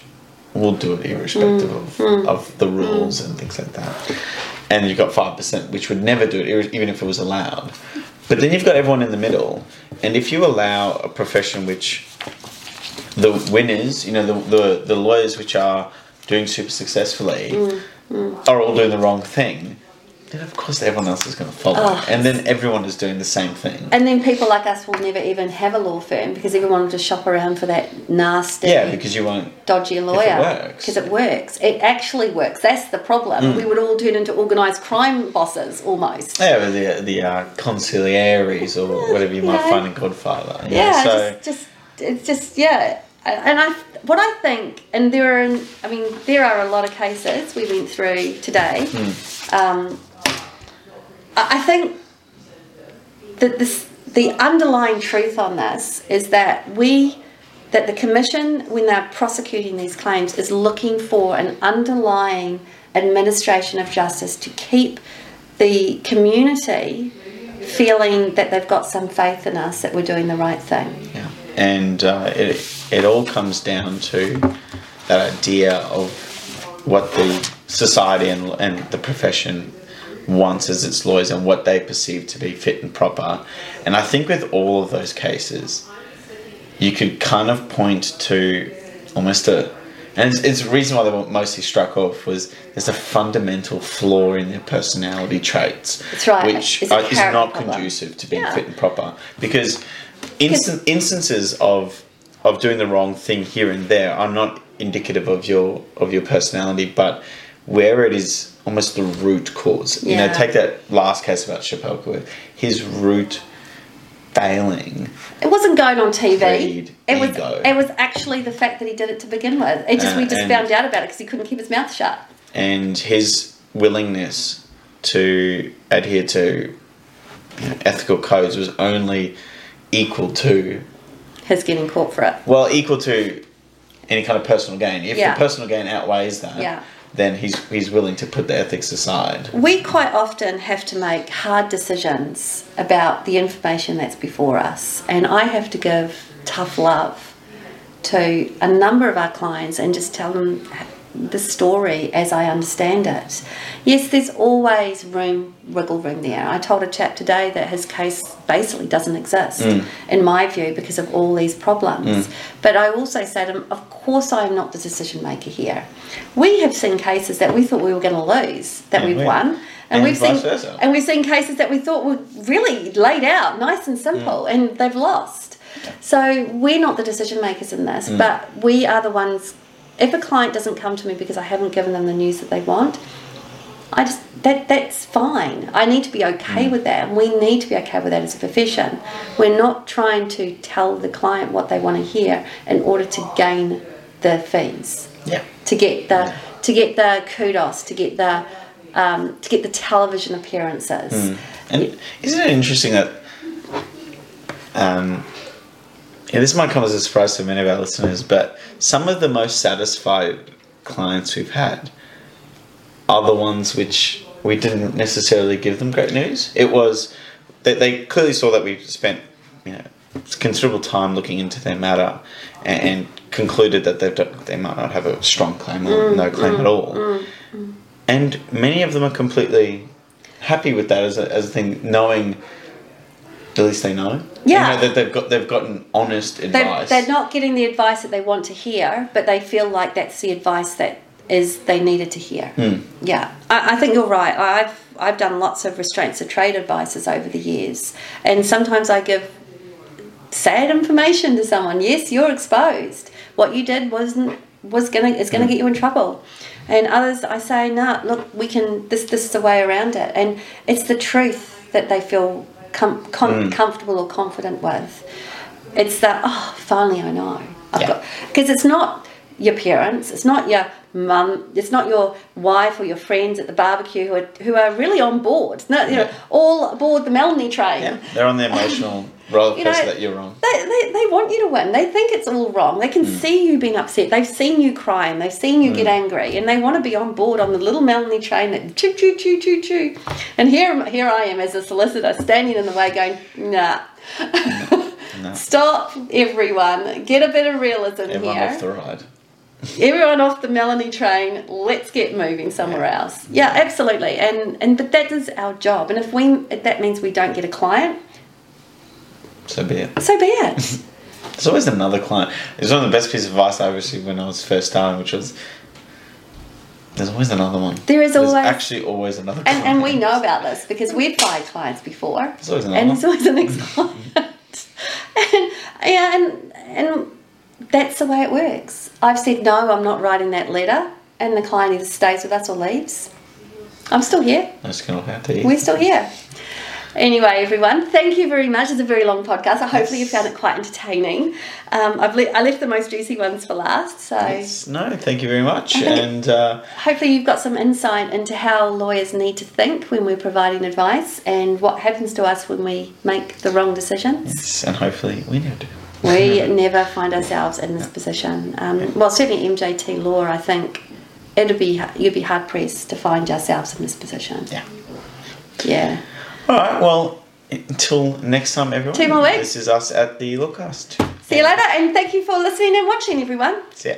will do it irrespective mm, of, mm. of the mm. rules and things like that, and you've got five percent which would never do it even if it was allowed. But then you've got everyone in the middle, and if you allow a profession which the winners, you know, the, the, the lawyers which are doing super successfully are all doing the wrong thing, then of course everyone else is going to follow. Oh. And then everyone is doing the same thing. And then people like us will never even have a law firm because everyone will just shop around for that nasty, Yeah, because you won't. dodgy lawyer. Because it works. It actually works. That's the problem. Mm. We would all turn into organised crime bosses almost. Yeah, the the uh, conciliaries or whatever you might Yeah. find in Godfather. know, yeah, so just, just it's just yeah. And I, what I think, and there are, I mean, there are a lot of cases we went through today. Um, I think that this, the underlying truth on this is that we, that the commission, when they're prosecuting these claims, is looking for an underlying administration of justice to keep the community feeling that they've got some faith in us that we're doing the right thing. Yeah, and uh, it it all comes down to that idea of what the society and and the profession wants as its lawyers and what they perceive to be fit and proper. And I think with all of those cases, you could kind of point to almost a and it's, it's the reason why they were mostly struck off was there's a fundamental flaw in their personality traits, That's right. which It's are, is not problem. conducive to being Yeah. fit and proper. Because instant, instances of of doing the wrong thing here and there are not indicative of your of your personality, but where it is almost the root cause. You know, take that last case about Schapelle, his root failing It wasn't going on TV. It was ego. it was actually the fact that he did it to begin with. It just Uh, we just found out about it because he couldn't keep his mouth shut. and his willingness to adhere to you know, ethical codes was only equal to His getting caught for it. well equal to any kind of personal gain if Yeah. the personal gain outweighs that Yeah. Then he's he's willing to put the ethics aside. We quite often have to make hard decisions about the information that's before us, and I have to give tough love to a number of our clients and just tell them the story as I understand it. Yes, there's always room, wiggle room there. I told a chap today that his case basically doesn't exist, in my view, because of all these problems. But I also say to him, of course, I am not the decision maker here. We have seen cases that we thought we were going to lose that Yeah, we've we- won. and we've seen versa. and we've seen cases that we thought were really laid out, nice and simple, Mm. and they've lost. So we're not the decision makers in this, Mm. but we are the ones. If a client doesn't come to me because I haven't given them the news that they want, I just that that's fine. I need to be Mm. okay with that, and we need to be okay with that as a profession. We're not trying to tell the client what they want to hear in order to gain the fees yeah to get the to get the kudos, to get the um, to get the television appearances. and isn't it interesting that um yeah, this might come as a surprise to many of our listeners, but some of the most satisfied clients we've had are the ones which we didn't necessarily give them great news. It was that they clearly saw that we spent you know considerable time looking into their matter and, and concluded that they they might not have a strong claim or mm, no claim mm, at all. Mm, and many of them are completely happy with that as a, as a thing, knowing at least they know. Yeah. You know, that they've got they've gotten honest They're, advice. they're not getting the advice that they want to hear, but they feel like that's the advice that is they needed to hear. Hmm. Yeah, I, I think you're right. I've I've done lots of restraints of trade advices over the years, and sometimes I give sad information to someone. Yes, you're exposed. What you did wasn't was gonna is gonna get you in trouble. And others, I say, no, look, we can. This this is the way around it, and it's the truth that they feel com- com- mm. comfortable or confident with. It's that oh, finally I know. I've Yeah. got because it's not your parents, it's not your mum, it's not your wife or your friends at the barbecue who are who are really on board. No, you know, all aboard the Melanie train. yeah, they're on the emotional <laughs> roller You know, coaster that you're on. They, they, they want you to win. They think it's all wrong. They can Hmm. see you being upset. They've seen you crying. They've seen you get angry, and they want to be on board on the little Melanie train that choo choo choo choo choo. And here, here I am as a solicitor standing in the way, going, nah. No. <laughs> Stop, everyone. Get a bit of realism Everyone here. off the ride. Everyone off the Melanie train. Let's get moving somewhere else. Yeah, absolutely. And and but that is our job. And if we that means we don't get a client, So be it. so be it. <laughs> There's always another client. It was one of the best pieces of advice I received when I was first starting, which was there's always another one. There is There's always- actually always another And, client. and we know about this because we've fired clients before. There's always another and there's always the next <laughs> client. and, yeah, and, and that's the way it works. I've said, no, I'm not writing that letter. And the client either stays with us or leaves. I'm still here. I'm just gonna look out to you. We're still here. Anyway, everyone, thank you very much. It's a very long podcast. So hopefully you found it quite entertaining. Um, I've le- I left the most juicy ones for last. So Yes. No, thank you very much. <laughs> and uh, hopefully you've got some insight into how lawyers need to think when we're providing advice and what happens to us when we make the wrong decisions. yes, and hopefully we never do. We never find ourselves in this position. Um, well, certainly MJT law, I think it'd be you'd be hard pressed to find yourselves in this position. Yeah. Yeah. All right. Well, until next time, everyone. Two more weeks. This is us at the LawCast. See you later, and thank you for listening and watching, everyone. See ya.